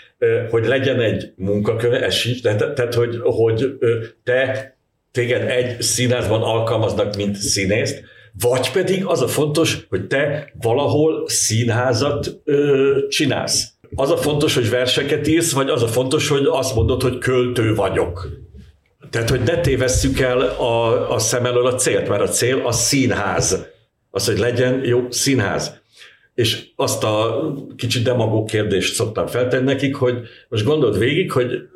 hogy legyen egy munkaköve, ez sincs, tehát, tehát hogy, hogy te téged egy színházban alkalmaznak, mint színészt, vagy pedig az a fontos, hogy te valahol színházat ö, csinálsz. Az a fontos, hogy verseket írsz, vagy az a fontos, hogy azt mondod, hogy költő vagyok. Tehát, hogy ne tévesszük el a, a szem elől a célt, mert a cél a színház. Az, hogy legyen jó színház. És azt a kicsit demagóg kérdést szoktam feltenni nekik, hogy most gondold végig, hogy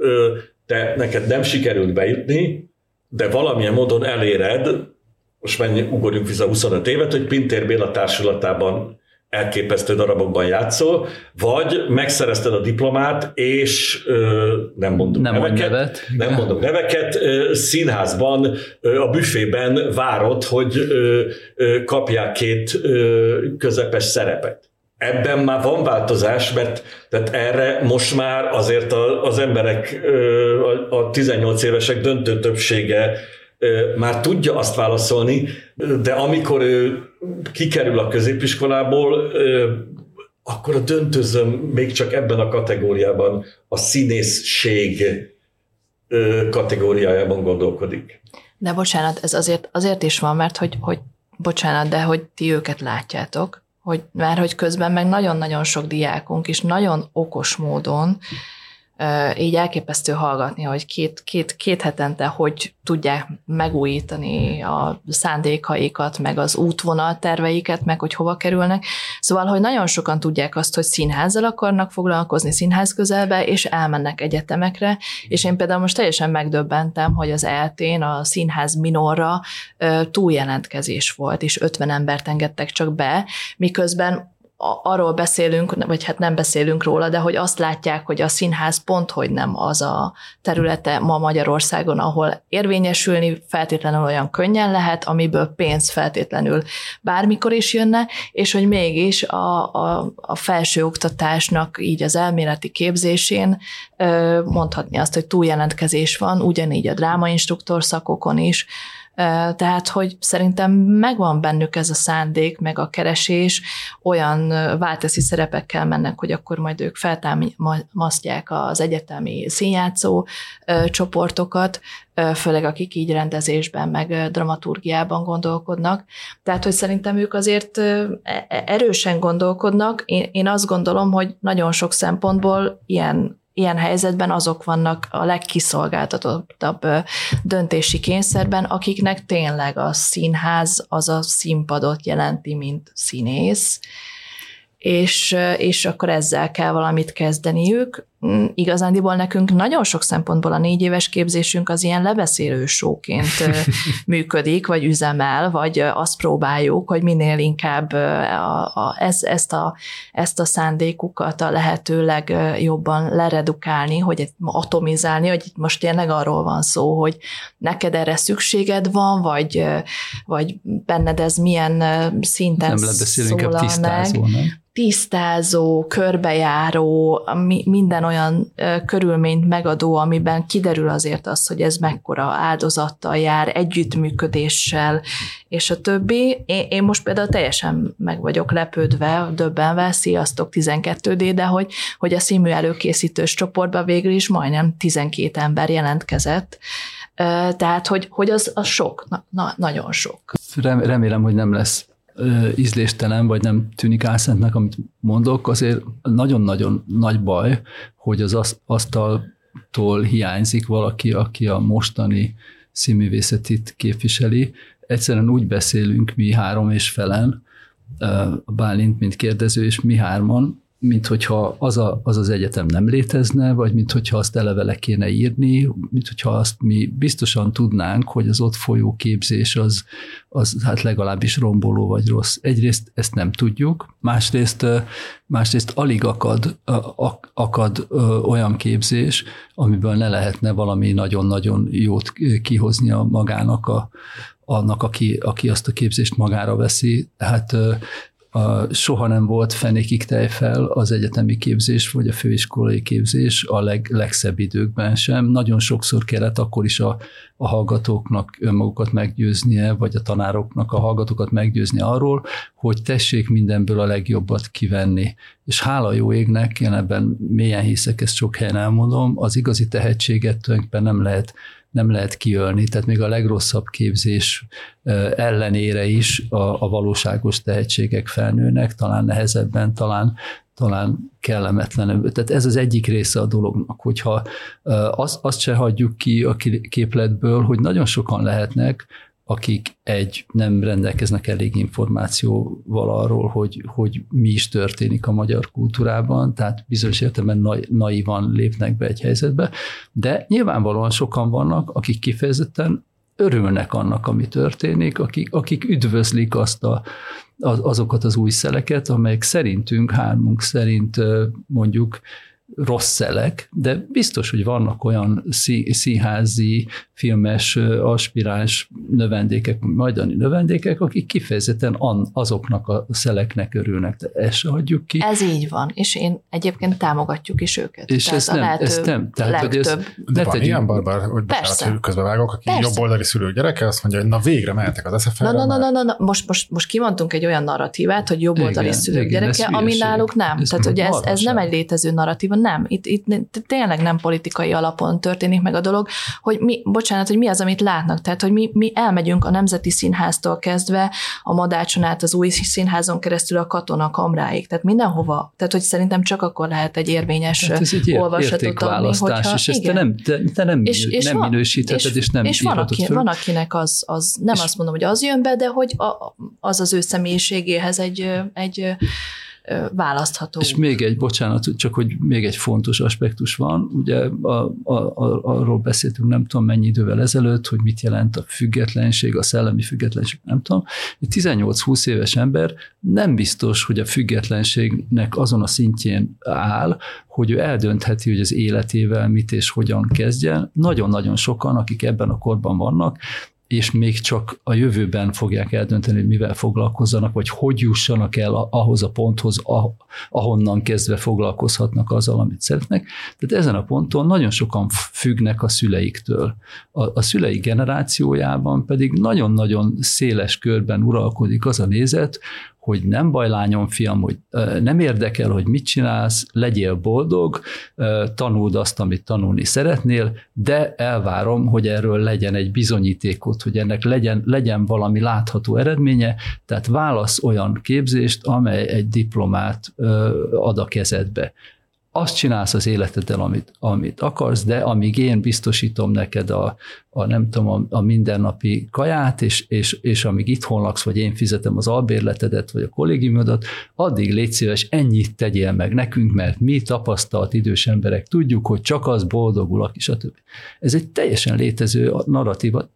te neked nem sikerült bejutni, de valamilyen módon eléred, most mennyi ugorjunk vissza 25 évet, hogy Pintér Béla társulatában elképesztő darabokban játszol, vagy megszerezted a diplomát, és ö, nem mondom nem neveket, nevet. nem mondom neveket, ö, színházban, ö, a büfében várod, hogy ö, ö, kapják két ö, közepes szerepet. Ebben már van változás, mert tehát erre most már azért a, az emberek, ö, a, a 18 évesek döntő többsége már tudja azt válaszolni, de amikor ő kikerül a középiskolából, akkor a döntözöm még csak ebben a kategóriában, a színészség kategóriájában gondolkodik. De bocsánat, ez azért, azért is van, mert hogy, hogy bocsánat, de hogy ti őket látjátok, hogy, mert hogy közben meg nagyon-nagyon sok diákunk is nagyon okos módon így elképesztő hallgatni, hogy két, két, két hetente hogy tudják megújítani a szándékaikat, meg az útvonal terveiket, meg hogy hova kerülnek. Szóval, hogy nagyon sokan tudják azt, hogy színházzal akarnak foglalkozni, színház közelbe, és elmennek egyetemekre, és én például most teljesen megdöbbentem, hogy az eltén a színház minorra túljelentkezés volt, és 50 embert engedtek csak be, miközben arról beszélünk, vagy hát nem beszélünk róla, de hogy azt látják, hogy a színház pont, hogy nem az a területe ma Magyarországon, ahol érvényesülni feltétlenül olyan könnyen lehet, amiből pénz feltétlenül bármikor is jönne, és hogy mégis a, a, a felsőoktatásnak így az elméleti képzésén mondhatni azt, hogy túljelentkezés van, ugyanígy a drámainstruktor szakokon is, tehát, hogy szerintem megvan bennük ez a szándék, meg a keresés, olyan válteszi szerepekkel mennek, hogy akkor majd ők feltámasztják az egyetemi színjátszó csoportokat, főleg akik így rendezésben, meg dramaturgiában gondolkodnak. Tehát, hogy szerintem ők azért e, erősen gondolkodnak. Én, én azt gondolom, hogy nagyon sok szempontból ilyen ilyen helyzetben azok vannak a legkiszolgáltatottabb döntési kényszerben, akiknek tényleg a színház az a színpadot jelenti, mint színész, és, és akkor ezzel kell valamit kezdeniük. Mm, igazándiból nekünk nagyon sok szempontból a négy éves képzésünk az ilyen lebeszélő sóként működik, vagy üzemel, vagy azt próbáljuk, hogy minél inkább a, a, ez, ezt, a, ezt a szándékukat a lehető legjobban leredukálni, hogy atomizálni, hogy itt most tényleg arról van szó, hogy neked erre szükséged van, vagy, vagy benned ez milyen szinten Nem lebeszélünk, tisztázó, meg. Tisztázó, körbejáró, minden olyan körülményt megadó, amiben kiderül azért az, hogy ez mekkora áldozattal jár, együttműködéssel, és a többi. Én, én most például teljesen meg vagyok lepődve, döbbenve, sziasztok 12D, de hogy, hogy a színmű előkészítős csoportban végül is majdnem 12 ember jelentkezett, tehát, hogy, hogy az, az sok, na, na, nagyon sok. Remélem, hogy nem lesz ízléstelen, vagy nem tűnik álszentnek, amit mondok, azért nagyon-nagyon nagy baj, hogy az asztaltól hiányzik valaki, aki a mostani színművészetit képviseli. Egyszerűen úgy beszélünk mi három és felen, Bálint, mint kérdező, és mi hárman, mint hogyha az, a, az az egyetem nem létezne, vagy mint hogyha azt eleve le kéne írni, mint hogyha azt mi biztosan tudnánk, hogy az ott folyó képzés az, az hát legalábbis romboló vagy rossz. Egyrészt ezt nem tudjuk, másrészt, másrészt alig akad, akad olyan képzés, amiből ne lehetne valami nagyon-nagyon jót kihozni magának a, annak, aki, aki azt a képzést magára veszi. Tehát a, soha nem volt fenékig tejfel az egyetemi képzés, vagy a főiskolai képzés a leg, legszebb időkben sem. Nagyon sokszor kellett akkor is a, a hallgatóknak önmagukat meggyőznie, vagy a tanároknak a hallgatókat meggyőzni arról, hogy tessék mindenből a legjobbat kivenni. És hála jó égnek, én ebben mélyen hiszek, ezt sok helyen elmondom, az igazi tehetséget tulajdonképpen nem lehet nem lehet kiölni, tehát még a legrosszabb képzés ellenére is a, a valóságos tehetségek felnőnek, talán nehezebben, talán, talán kellemetlenebb. Tehát ez az egyik része a dolognak, hogyha azt, azt se hagyjuk ki a képletből, hogy nagyon sokan lehetnek, akik egy nem rendelkeznek elég információval arról, hogy, hogy mi is történik a magyar kultúrában, tehát bizonyos értelemben naivan lépnek be egy helyzetbe, de nyilvánvalóan sokan vannak, akik kifejezetten örülnek annak, ami történik, akik, akik üdvözlik azt a, azokat az új szeleket, amelyek szerintünk, hármunk szerint mondjuk rossz szelek, de biztos, hogy vannak olyan színházi, filmes, aspiráns növendékek, majdani növendékek, akik kifejezetten azoknak a szeleknek örülnek, de ezt se hagyjuk ki. Ez így van, és én egyébként támogatjuk is őket. És ez nem, ez nem. Tehát, hogy ez, de van ilyen barbar, hogy bocsánat, közbevágok, aki Persze. jobboldali szülő gyereke, azt mondja, hogy na végre mehetek az sfr Na, na, na, na, na, na, most, most, most kimondtunk egy olyan narratívát, hogy jobboldali szülők gyereke, ami náluk nem. Ez Tehát, hogy ez, ez nem egy létező narratíva, nem. Itt, itt tényleg nem politikai alapon történik meg a dolog, hogy mi, bocsánat, hogy mi az, amit látnak. Tehát, hogy mi, mi elmegyünk a Nemzeti Színháztól kezdve, a Madácson át az új színházon keresztül a katona kamráig. Tehát mindenhova. Tehát, hogy szerintem csak akkor lehet egy érvényes hát ez egy olvasatot adni, hogyha... És ezt igen. te nem, te, te nem, és, és nem van, minősítheted, és, és nem És van, aki, van, akinek az, az nem és azt mondom, hogy az jön be, de hogy a, az az ő személyiségéhez egy, egy választható. És még egy, bocsánat, csak hogy még egy fontos aspektus van, ugye a, a, a, arról beszéltünk nem tudom mennyi idővel ezelőtt, hogy mit jelent a függetlenség, a szellemi függetlenség, nem tudom. Egy 18-20 éves ember nem biztos, hogy a függetlenségnek azon a szintjén áll, hogy ő eldöntheti, hogy az életével mit és hogyan kezdjen. Nagyon-nagyon sokan, akik ebben a korban vannak, és még csak a jövőben fogják eldönteni, hogy mivel foglalkozzanak, vagy hogy jussanak el ahhoz a ponthoz, ahonnan kezdve foglalkozhatnak azzal, amit szeretnek. Tehát ezen a ponton nagyon sokan függnek a szüleiktől. A, a szülei generációjában pedig nagyon-nagyon széles körben uralkodik az a nézet, hogy nem baj lányom, fiam, hogy nem érdekel, hogy mit csinálsz, legyél boldog, tanuld azt, amit tanulni szeretnél, de elvárom, hogy erről legyen egy bizonyítékot, hogy ennek legyen, legyen valami látható eredménye, tehát válasz olyan képzést, amely egy diplomát ad a kezedbe azt csinálsz az életeddel, amit, amit akarsz, de amíg én biztosítom neked a, a nem tudom, a, a mindennapi kaját, és, és, és amíg itthon laksz, vagy én fizetem az albérletedet, vagy a kollégiumodat, addig légy szíves, ennyit tegyél meg nekünk, mert mi tapasztalt idős emberek tudjuk, hogy csak az boldogul, és a többi. Ez egy teljesen létező narratíva,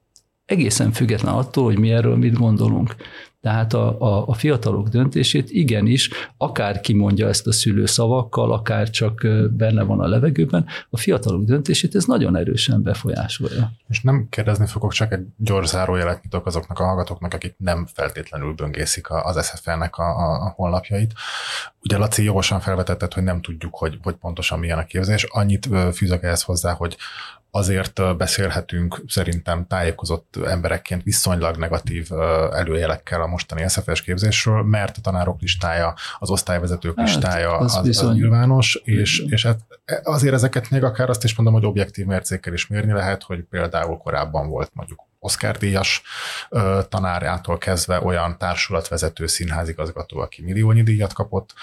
egészen független attól, hogy mi erről mit gondolunk. Tehát a, a, a fiatalok döntését igenis, akár kimondja ezt a szülő szavakkal, akár csak benne van a levegőben, a fiatalok döntését ez nagyon erősen befolyásolja. És nem kérdezni fogok, csak egy gyors zárójelet nyitok azoknak a hallgatóknak, akik nem feltétlenül böngészik az SFL-nek a, a, a honlapjait. Ugye Laci jogosan felvetetted, hogy nem tudjuk, hogy, hogy pontosan milyen a képzés. Annyit fűzök ehhez hozzá, hogy azért beszélhetünk szerintem tájékozott emberekként viszonylag negatív előjelekkel a mostani SZFS képzésről, mert a tanárok listája, az osztályvezetők hát, listája az, az, az nyilvános, és, és hát azért ezeket még akár azt is mondom, hogy objektív mércékkel is mérni lehet, hogy például korábban volt mondjuk Oscar díjas tanárától kezdve olyan társulatvezető színházigazgató, aki milliónyi díjat kapott,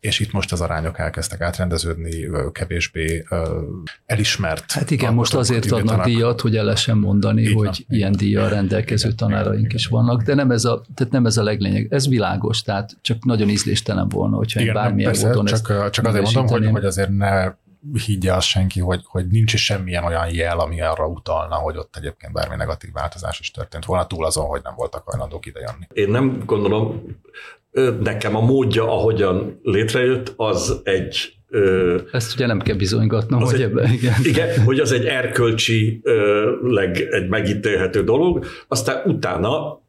és itt most az arányok elkezdtek átrendeződni, kevésbé elismert. Hát igen, most azért adnak díjat, hogy el lehessen mondani, Így hogy van, ilyen díjjal rendelkező igen, tanáraink igen, is vannak, de nem ez, a, tehát nem ez a leglényeg. Ez világos, tehát csak nagyon ízléstelen volna, hogyha igen, bármilyen persze, módon csak, csak azért mondom, hogy, hogy azért ne higgye azt senki, hogy, hogy nincs semmilyen olyan jel, ami arra utalna, hogy ott egyébként bármi negatív változás is történt volna, túl azon, hogy nem voltak hajlandók idejönni. Én nem gondolom, nekem a módja, ahogyan létrejött, az egy ezt ugye nem kell bizonygatnom, hogy egy, ebben, igen. igen. hogy az egy erkölcsi, leg, egy megítélhető dolog, aztán utána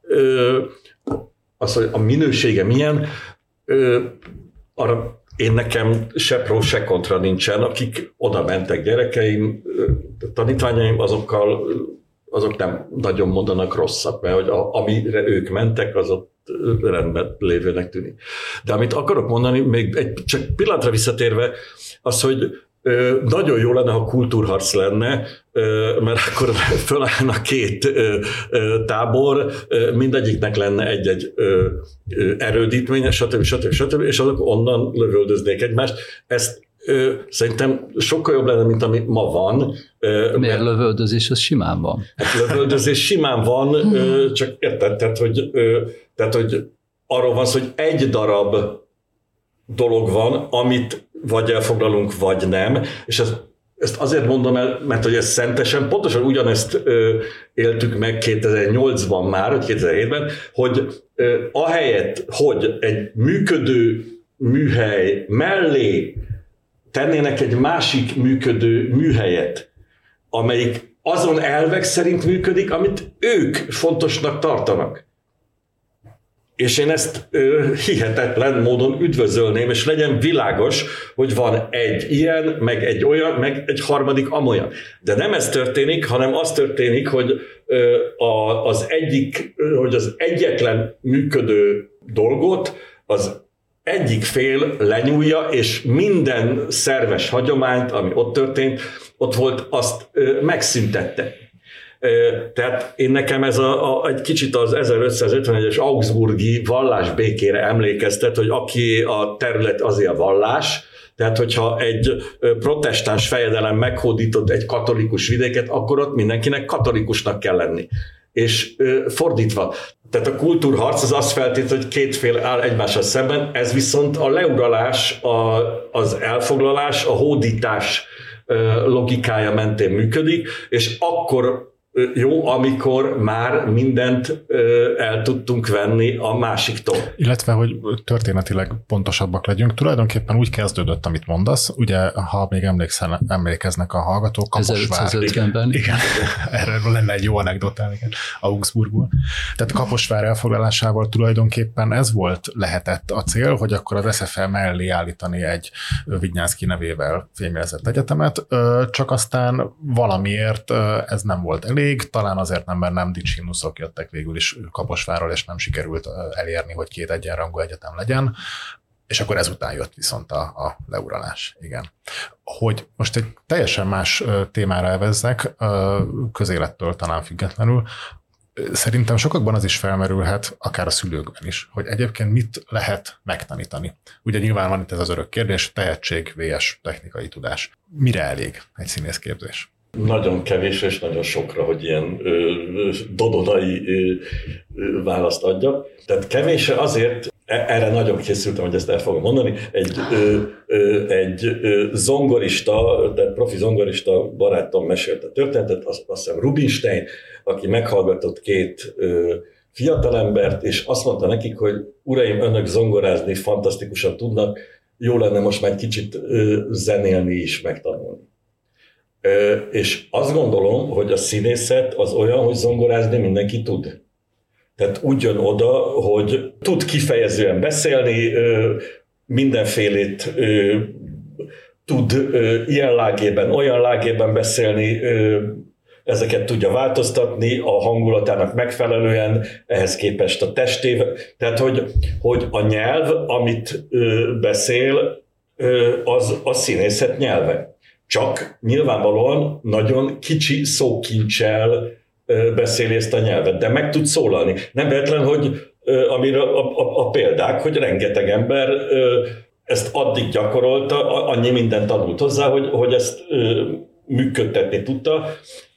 az, hogy a minősége milyen, arra én nekem se pro, se kontra nincsen, akik oda mentek gyerekeim, tanítványaim, azokkal azok nem nagyon mondanak rosszat, mert hogy a, amire ők mentek, az ott rendben lévőnek tűnik. De amit akarok mondani, még egy, csak pillanatra visszatérve, az, hogy nagyon jó lenne, ha kultúrharc lenne, mert akkor fölállna két tábor, mindegyiknek lenne egy-egy erődítménye, stb. stb. stb. és azok onnan lövöldöznék egymást. Ezt szerintem sokkal jobb lenne, mint ami ma van. Miért mert... lövöldözés, az simán van? Hát lövöldözés simán van, csak érted, tehát hogy, tehát, hogy arról van szó, hogy egy darab dolog van, amit vagy elfoglalunk, vagy nem, és ez ezt azért mondom el, mert hogy ez szentesen, pontosan ugyanezt ö, éltük meg 2008-ban már, vagy 2007-ben, hogy ö, ahelyett, hogy egy működő műhely mellé tennének egy másik működő műhelyet, amelyik azon elvek szerint működik, amit ők fontosnak tartanak. És én ezt ö, hihetetlen módon üdvözölném, és legyen világos, hogy van egy ilyen, meg egy olyan, meg egy harmadik amolyan. De nem ez történik, hanem az történik, hogy ö, a, az egyik, hogy az egyetlen működő dolgot az egyik fél lenyúlja, és minden szerves hagyományt, ami ott történt, ott volt, azt ö, megszüntette. Tehát én nekem ez a, a, egy kicsit az 1551-es Augsburgi vallásbékére emlékeztet, hogy aki a terület azért a vallás, tehát, hogyha egy protestáns fejedelem meghódított egy katolikus vidéket, akkor ott mindenkinek katolikusnak kell lenni. És fordítva, tehát a kultúrharc az azt feltétlenül, hogy két fél áll egymással szemben, ez viszont a leuralás, a, az elfoglalás, a hódítás logikája mentén működik, és akkor jó, amikor már mindent el tudtunk venni a másiktól. Illetve, hogy történetileg pontosabbak legyünk, tulajdonképpen úgy kezdődött, amit mondasz, ugye, ha még emlékszel, emlékeznek a hallgatók, Kaposvár. Igen, igen, erről lenne egy jó anekdotál, igen, Augsburgból. Tehát Kaposvár elfoglalásával tulajdonképpen ez volt, lehetett a cél, hogy akkor az SFL mellé állítani egy Vignyánszki nevével fémjelzett egyetemet, csak aztán valamiért ez nem volt elég, elég, talán azért nem, mert nem dicsinuszok jöttek végül is Kaposváról, és nem sikerült elérni, hogy két egyenrangú egyetem legyen, és akkor ezután jött viszont a, a leuralás, igen. Hogy most egy teljesen más témára elvezzek, közélettől talán függetlenül, szerintem sokakban az is felmerülhet, akár a szülőkben is, hogy egyébként mit lehet megtanítani. Ugye nyilván van itt ez az örök kérdés, tehetség, VS, technikai tudás. Mire elég egy színészképzés? Nagyon kevés és nagyon sokra, hogy ilyen ö, dodonai ö, ö, választ adjak. Tehát kevésre azért, e, erre nagyon készültem, hogy ezt el fogom mondani, egy, ö, ö, egy ö, zongorista, tehát profi zongorista barátom mesélte történetet, azt, azt hiszem Rubinstein, aki meghallgatott két ö, fiatalembert, és azt mondta nekik, hogy uraim, önök zongorázni fantasztikusan tudnak, jó lenne most már egy kicsit ö, zenélni is megtanulni. És azt gondolom, hogy a színészet az olyan, hogy zongorázni mindenki tud. Tehát úgy jön oda, hogy tud kifejezően beszélni, mindenfélét tud ilyen lágében, olyan lágében beszélni, ezeket tudja változtatni a hangulatának megfelelően, ehhez képest a testével. Tehát, hogy, hogy a nyelv, amit beszél, az a színészet nyelve. Csak nyilvánvalóan nagyon kicsi szókincsel beszéli ezt a nyelvet, de meg tud szólalni. Nem véletlen, hogy amire a, a, a példák, hogy rengeteg ember ezt addig gyakorolta, annyi mindent tanult hozzá, hogy, hogy ezt működtetni tudta,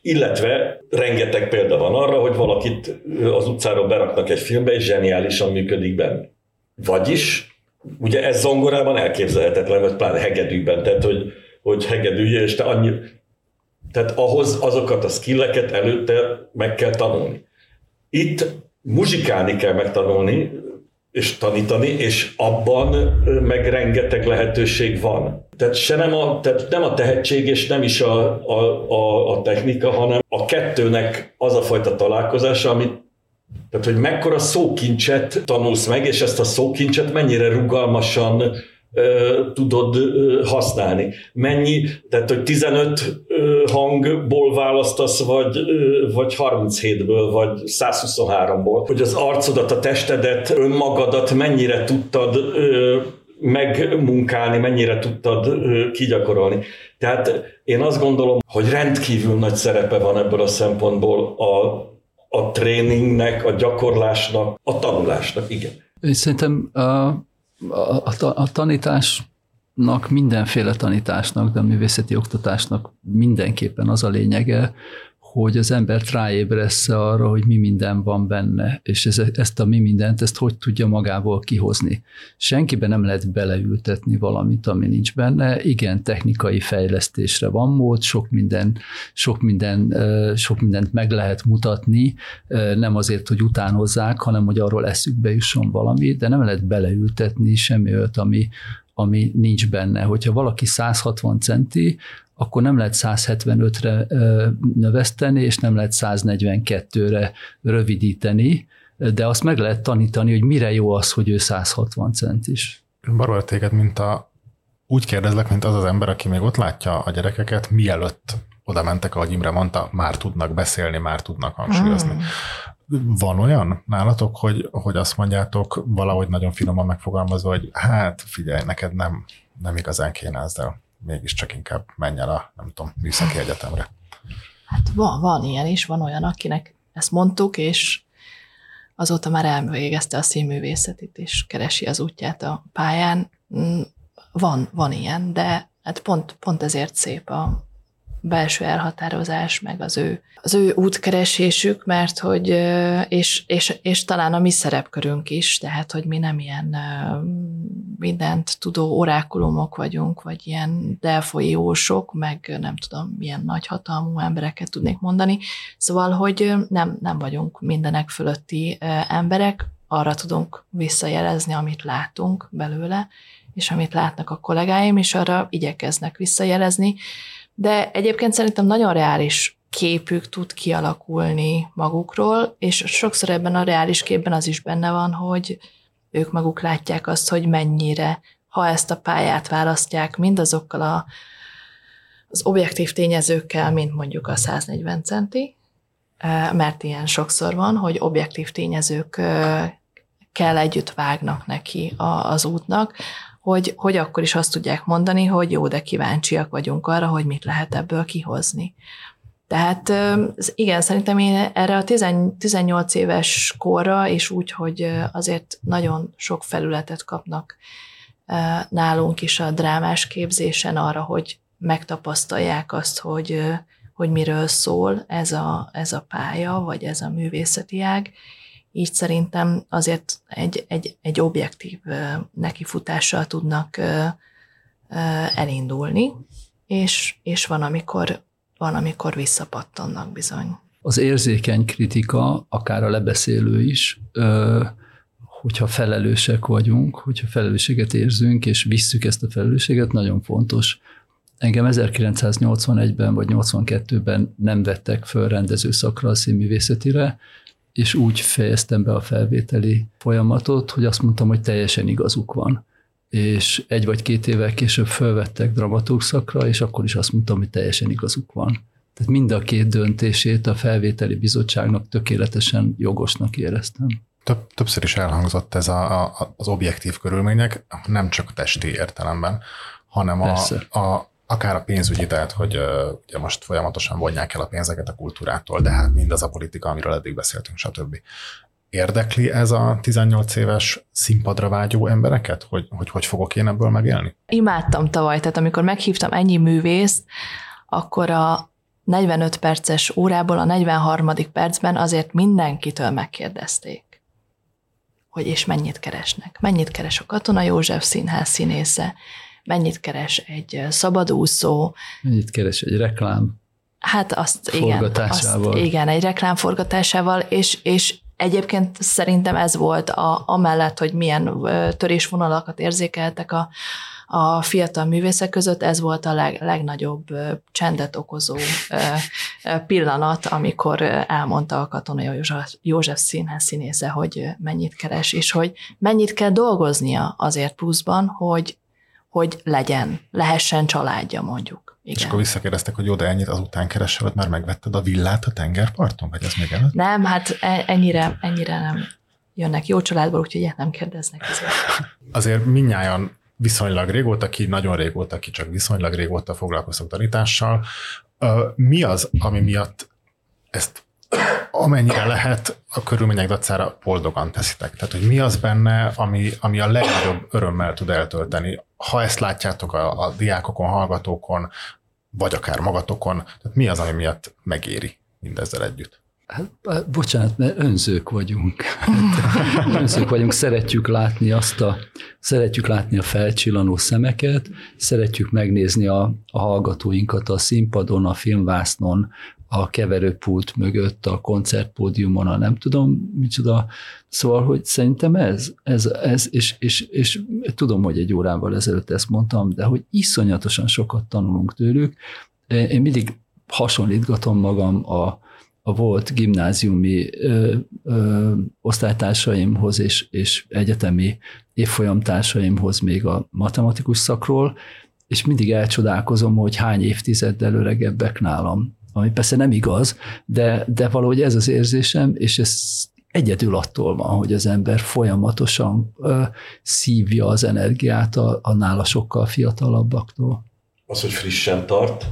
illetve rengeteg példa van arra, hogy valakit az utcáról beraknak egy filmbe, és zseniálisan működik benne. Vagyis, ugye ez zongorában elképzelhetetlen, vagy pláne hegedűben, tehát hogy hogy hegedülje, és te annyi... Tehát ahhoz azokat a skilleket előtte meg kell tanulni. Itt muzsikálni kell megtanulni, és tanítani, és abban meg rengeteg lehetőség van. Tehát, se nem a, tehát nem a tehetség, és nem is a, a, a, a technika, hanem a kettőnek az a fajta találkozása, amit tehát, hogy mekkora szókincset tanulsz meg, és ezt a szókincset mennyire rugalmasan tudod használni. Mennyi, tehát hogy 15 hangból választasz, vagy, vagy 37-ből, vagy 123-ból, hogy az arcodat, a testedet, önmagadat mennyire tudtad megmunkálni, mennyire tudtad kigyakorolni. Tehát én azt gondolom, hogy rendkívül nagy szerepe van ebből a szempontból a, a tréningnek, a gyakorlásnak, a tanulásnak, igen. Én szerintem a tanításnak, mindenféle tanításnak, de a művészeti oktatásnak mindenképpen az a lényege, hogy az embert ráébressze arra, hogy mi minden van benne, és ez, ezt a mi mindent, ezt hogy tudja magából kihozni. Senkiben nem lehet beleültetni valamit, ami nincs benne. Igen, technikai fejlesztésre van mód, sok, minden, sok, minden, sok mindent meg lehet mutatni, nem azért, hogy utánozzák, hanem hogy arról eszükbe jusson valami, de nem lehet beleültetni semmi olyat, ami, ami nincs benne. Hogyha valaki 160 centi, akkor nem lehet 175-re növeszteni, és nem lehet 142-re rövidíteni, de azt meg lehet tanítani, hogy mire jó az, hogy ő 160 centis. Barol téged, mint a, úgy kérdezlek, mint az az ember, aki még ott látja a gyerekeket, mielőtt oda mentek, ahogy Imre mondta, már tudnak beszélni, már tudnak hangsúlyozni. Mm. Van olyan nálatok, hogy, hogy azt mondjátok valahogy nagyon finoman megfogalmazva, hogy hát figyelj, neked nem, nem igazán kéne ezzel mégiscsak inkább menj el a, nem tudom, műszaki egyetemre. Hát van, van ilyen is, van olyan, akinek ezt mondtuk, és azóta már elvégezte a színművészetit, és keresi az útját a pályán. Mm, van, van ilyen, de hát pont, pont ezért szép a, belső elhatározás, meg az ő, az ő útkeresésük, mert hogy, és, és, és talán a mi szerepkörünk is, tehát, hogy mi nem ilyen mindent tudó orákulumok vagyunk, vagy ilyen delfoi jósok, meg nem tudom, milyen nagyhatalmú embereket tudnék mondani. Szóval, hogy nem, nem vagyunk mindenek fölötti emberek, arra tudunk visszajelezni, amit látunk belőle, és amit látnak a kollégáim, és arra igyekeznek visszajelezni. De egyébként szerintem nagyon reális képük tud kialakulni magukról, és sokszor ebben a reális képben az is benne van, hogy ők maguk látják azt, hogy mennyire, ha ezt a pályát választják, mindazokkal a, az objektív tényezőkkel, mint mondjuk a 140 centi, mert ilyen sokszor van, hogy objektív tényezők kell együtt vágnak neki az útnak, hogy, hogy akkor is azt tudják mondani, hogy jó, de kíváncsiak vagyunk arra, hogy mit lehet ebből kihozni. Tehát igen, szerintem én erre a 18 éves korra, és úgy, hogy azért nagyon sok felületet kapnak nálunk is a drámás képzésen arra, hogy megtapasztalják azt, hogy, hogy miről szól ez a, ez a pálya, vagy ez a művészeti ág, így szerintem azért egy, egy, egy objektív nekifutással tudnak elindulni, és, és van, amikor, van, amikor visszapattannak bizony. Az érzékeny kritika, akár a lebeszélő is, hogyha felelősek vagyunk, hogyha felelősséget érzünk, és visszük ezt a felelősséget, nagyon fontos. Engem 1981-ben vagy 82-ben nem vettek föl rendezőszakra a színművészetire, és úgy fejeztem be a felvételi folyamatot, hogy azt mondtam, hogy teljesen igazuk van. És egy vagy két évvel később felvettek dramaturg szakra, és akkor is azt mondtam, hogy teljesen igazuk van. Tehát mind a két döntését a felvételi bizottságnak tökéletesen jogosnak éreztem. Több, többször is elhangzott ez a, a, az objektív körülmények, nem csak testi értelemben, hanem a, a, akár a pénzügyi, tehát hogy ugye most folyamatosan vonják el a pénzeket a kultúrától, de hát mindaz a politika, amiről eddig beszéltünk, stb. Érdekli ez a 18 éves színpadra vágyó embereket, hogy, hogy hogy fogok én ebből megélni? Imádtam tavaly, tehát amikor meghívtam ennyi művészt, akkor a 45 perces órából a 43. percben azért mindenkitől megkérdezték, hogy és mennyit keresnek. Mennyit keres a Katona József Színház színésze, mennyit keres egy szabadúszó. Mennyit keres egy reklám. Hát azt igen, azt, igen, egy reklám forgatásával, és, és egyébként szerintem ez volt a, amellett, hogy milyen törésvonalakat érzékeltek a, a fiatal művészek között, ez volt a leg, legnagyobb csendet okozó pillanat, amikor elmondta a Katona József, József színház színésze, hogy mennyit keres, és hogy mennyit kell dolgoznia azért pluszban, hogy hogy legyen, lehessen családja mondjuk. Igen. És akkor visszakérdeztek, hogy jó, de ennyit azután keresel, hogy már megvetted a villát a tengerparton, vagy ez még előtt? Nem, hát e, ennyire, ennyire nem jönnek jó családból, úgyhogy ilyet nem kérdeznek ezért. Azért minnyáján viszonylag régóta, ki nagyon régóta, ki csak viszonylag régóta foglalkoztok tanítással. Mi az, ami miatt ezt amennyire lehet a körülmények dacára boldogan teszitek. Tehát, hogy mi az benne, ami, ami a legnagyobb örömmel tud eltölteni. Ha ezt látjátok a, a diákokon, hallgatókon, vagy akár magatokon, tehát mi az, ami miatt megéri mindezzel együtt? Hát, bocsánat, mert önzők vagyunk. önzők vagyunk, szeretjük látni azt a, szeretjük látni a felcsillanó szemeket, szeretjük megnézni a, a hallgatóinkat a színpadon, a filmvásznon, a keverőpult mögött, a koncertpódiumon, a nem tudom micsoda. Szóval, hogy szerintem ez, ez, ez és, és, és tudom, hogy egy órával ezelőtt ezt mondtam, de hogy iszonyatosan sokat tanulunk tőlük. Én mindig hasonlítgatom magam a, a volt gimnáziumi ö, ö, osztálytársaimhoz és, és egyetemi évfolyamtársaimhoz még a matematikus szakról, és mindig elcsodálkozom, hogy hány évtizeddel öregebbek nálam ami persze nem igaz, de, de valahogy ez az érzésem, és ez egyedül attól van, hogy az ember folyamatosan ö, szívja az energiát a, a nála sokkal fiatalabbaktól. Az, hogy frissen tart,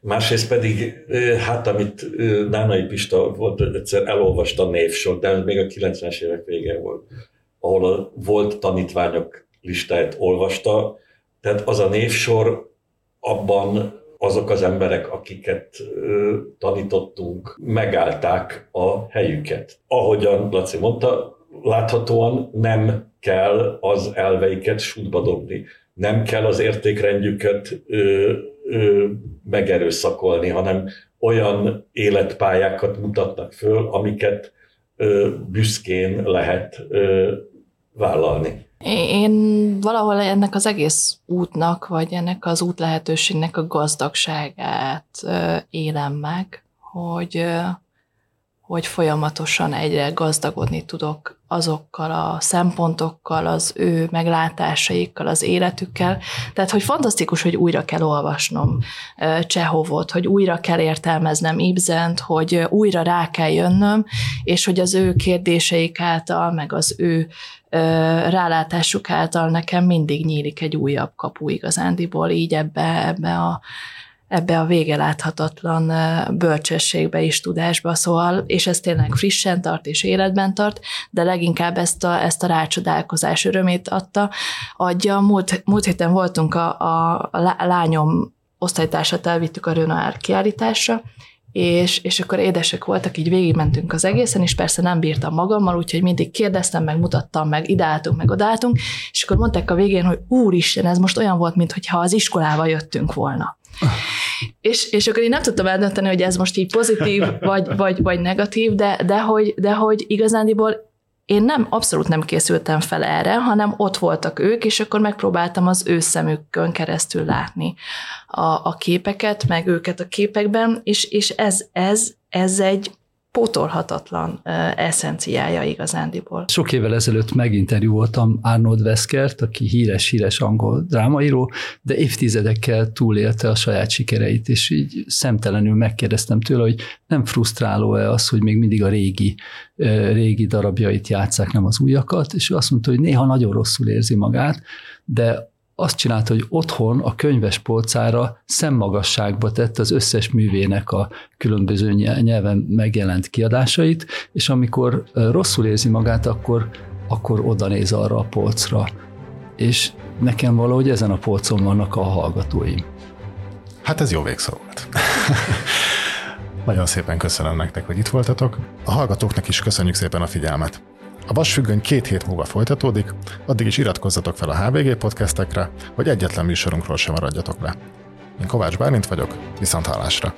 Másrészt pedig, hát amit Nánai Pista volt, egyszer elolvasta a névsor, de még a 90-es évek vége volt, ahol a volt tanítványok listáját olvasta, tehát az a névsor abban azok az emberek, akiket tanítottunk, megállták a helyüket. Ahogyan Laci mondta, láthatóan nem kell az elveiket sútba dobni, nem kell az értékrendjüket ö, ö, megerőszakolni, hanem olyan életpályákat mutatnak föl, amiket ö, büszkén lehet ö, vállalni. Én valahol ennek az egész útnak, vagy ennek az út lehetőségnek a gazdagságát élem meg, hogy, hogy folyamatosan egyre gazdagodni tudok azokkal a szempontokkal, az ő meglátásaikkal, az életükkel. Tehát, hogy fantasztikus, hogy újra kell olvasnom Csehovot, hogy újra kell értelmeznem Ibzent, hogy újra rá kell jönnöm, és hogy az ő kérdéseik által, meg az ő rálátásuk által nekem mindig nyílik egy újabb kapu igazándiból, így ebbe, ebbe a ebbe a vége láthatatlan bölcsességbe is tudásba, szóval, és ez tényleg frissen tart és életben tart, de leginkább ezt a, ezt a rácsodálkozás örömét adta, adja. Múlt, múlt héten voltunk a, a, a lányom osztálytársat elvittük a Renoir kiállításra, és, és akkor édesek voltak, így végigmentünk az egészen, és persze nem bírtam magammal, úgyhogy mindig kérdeztem, meg mutattam, meg ideáltunk, meg odálltunk, és akkor mondták a végén, hogy úristen, ez most olyan volt, mintha az iskolába jöttünk volna. És, és akkor én nem tudtam eldönteni, hogy ez most így pozitív, vagy, vagy, vagy negatív, de, de, hogy, de hogy igazándiból én nem, abszolút nem készültem fel erre, hanem ott voltak ők, és akkor megpróbáltam az ő szemükön keresztül látni a, a képeket, meg őket a képekben, és, és ez, ez, ez egy pótolhatatlan eszenciája igazándiból. Sok évvel ezelőtt meginterjúoltam Arnold Veszkert, aki híres-híres angol drámaíró, de évtizedekkel túlélte a saját sikereit, és így szemtelenül megkérdeztem tőle, hogy nem frusztráló-e az, hogy még mindig a régi, régi darabjait játszák, nem az újakat, és ő azt mondta, hogy néha nagyon rosszul érzi magát, de azt csinálta, hogy otthon a könyves polcára szemmagasságba tett az összes művének a különböző nyelven megjelent kiadásait, és amikor rosszul érzi magát, akkor, akkor oda néz arra a polcra. És nekem valahogy ezen a polcon vannak a hallgatóim. Hát ez jó végszó volt. Nagyon szépen köszönöm nektek, hogy itt voltatok. A hallgatóknak is köszönjük szépen a figyelmet. A vasfüggöny két hét múlva folytatódik, addig is iratkozzatok fel a HVG podcastekre, hogy egyetlen műsorunkról sem maradjatok le. Én Kovács Bálint vagyok, viszont hallásra!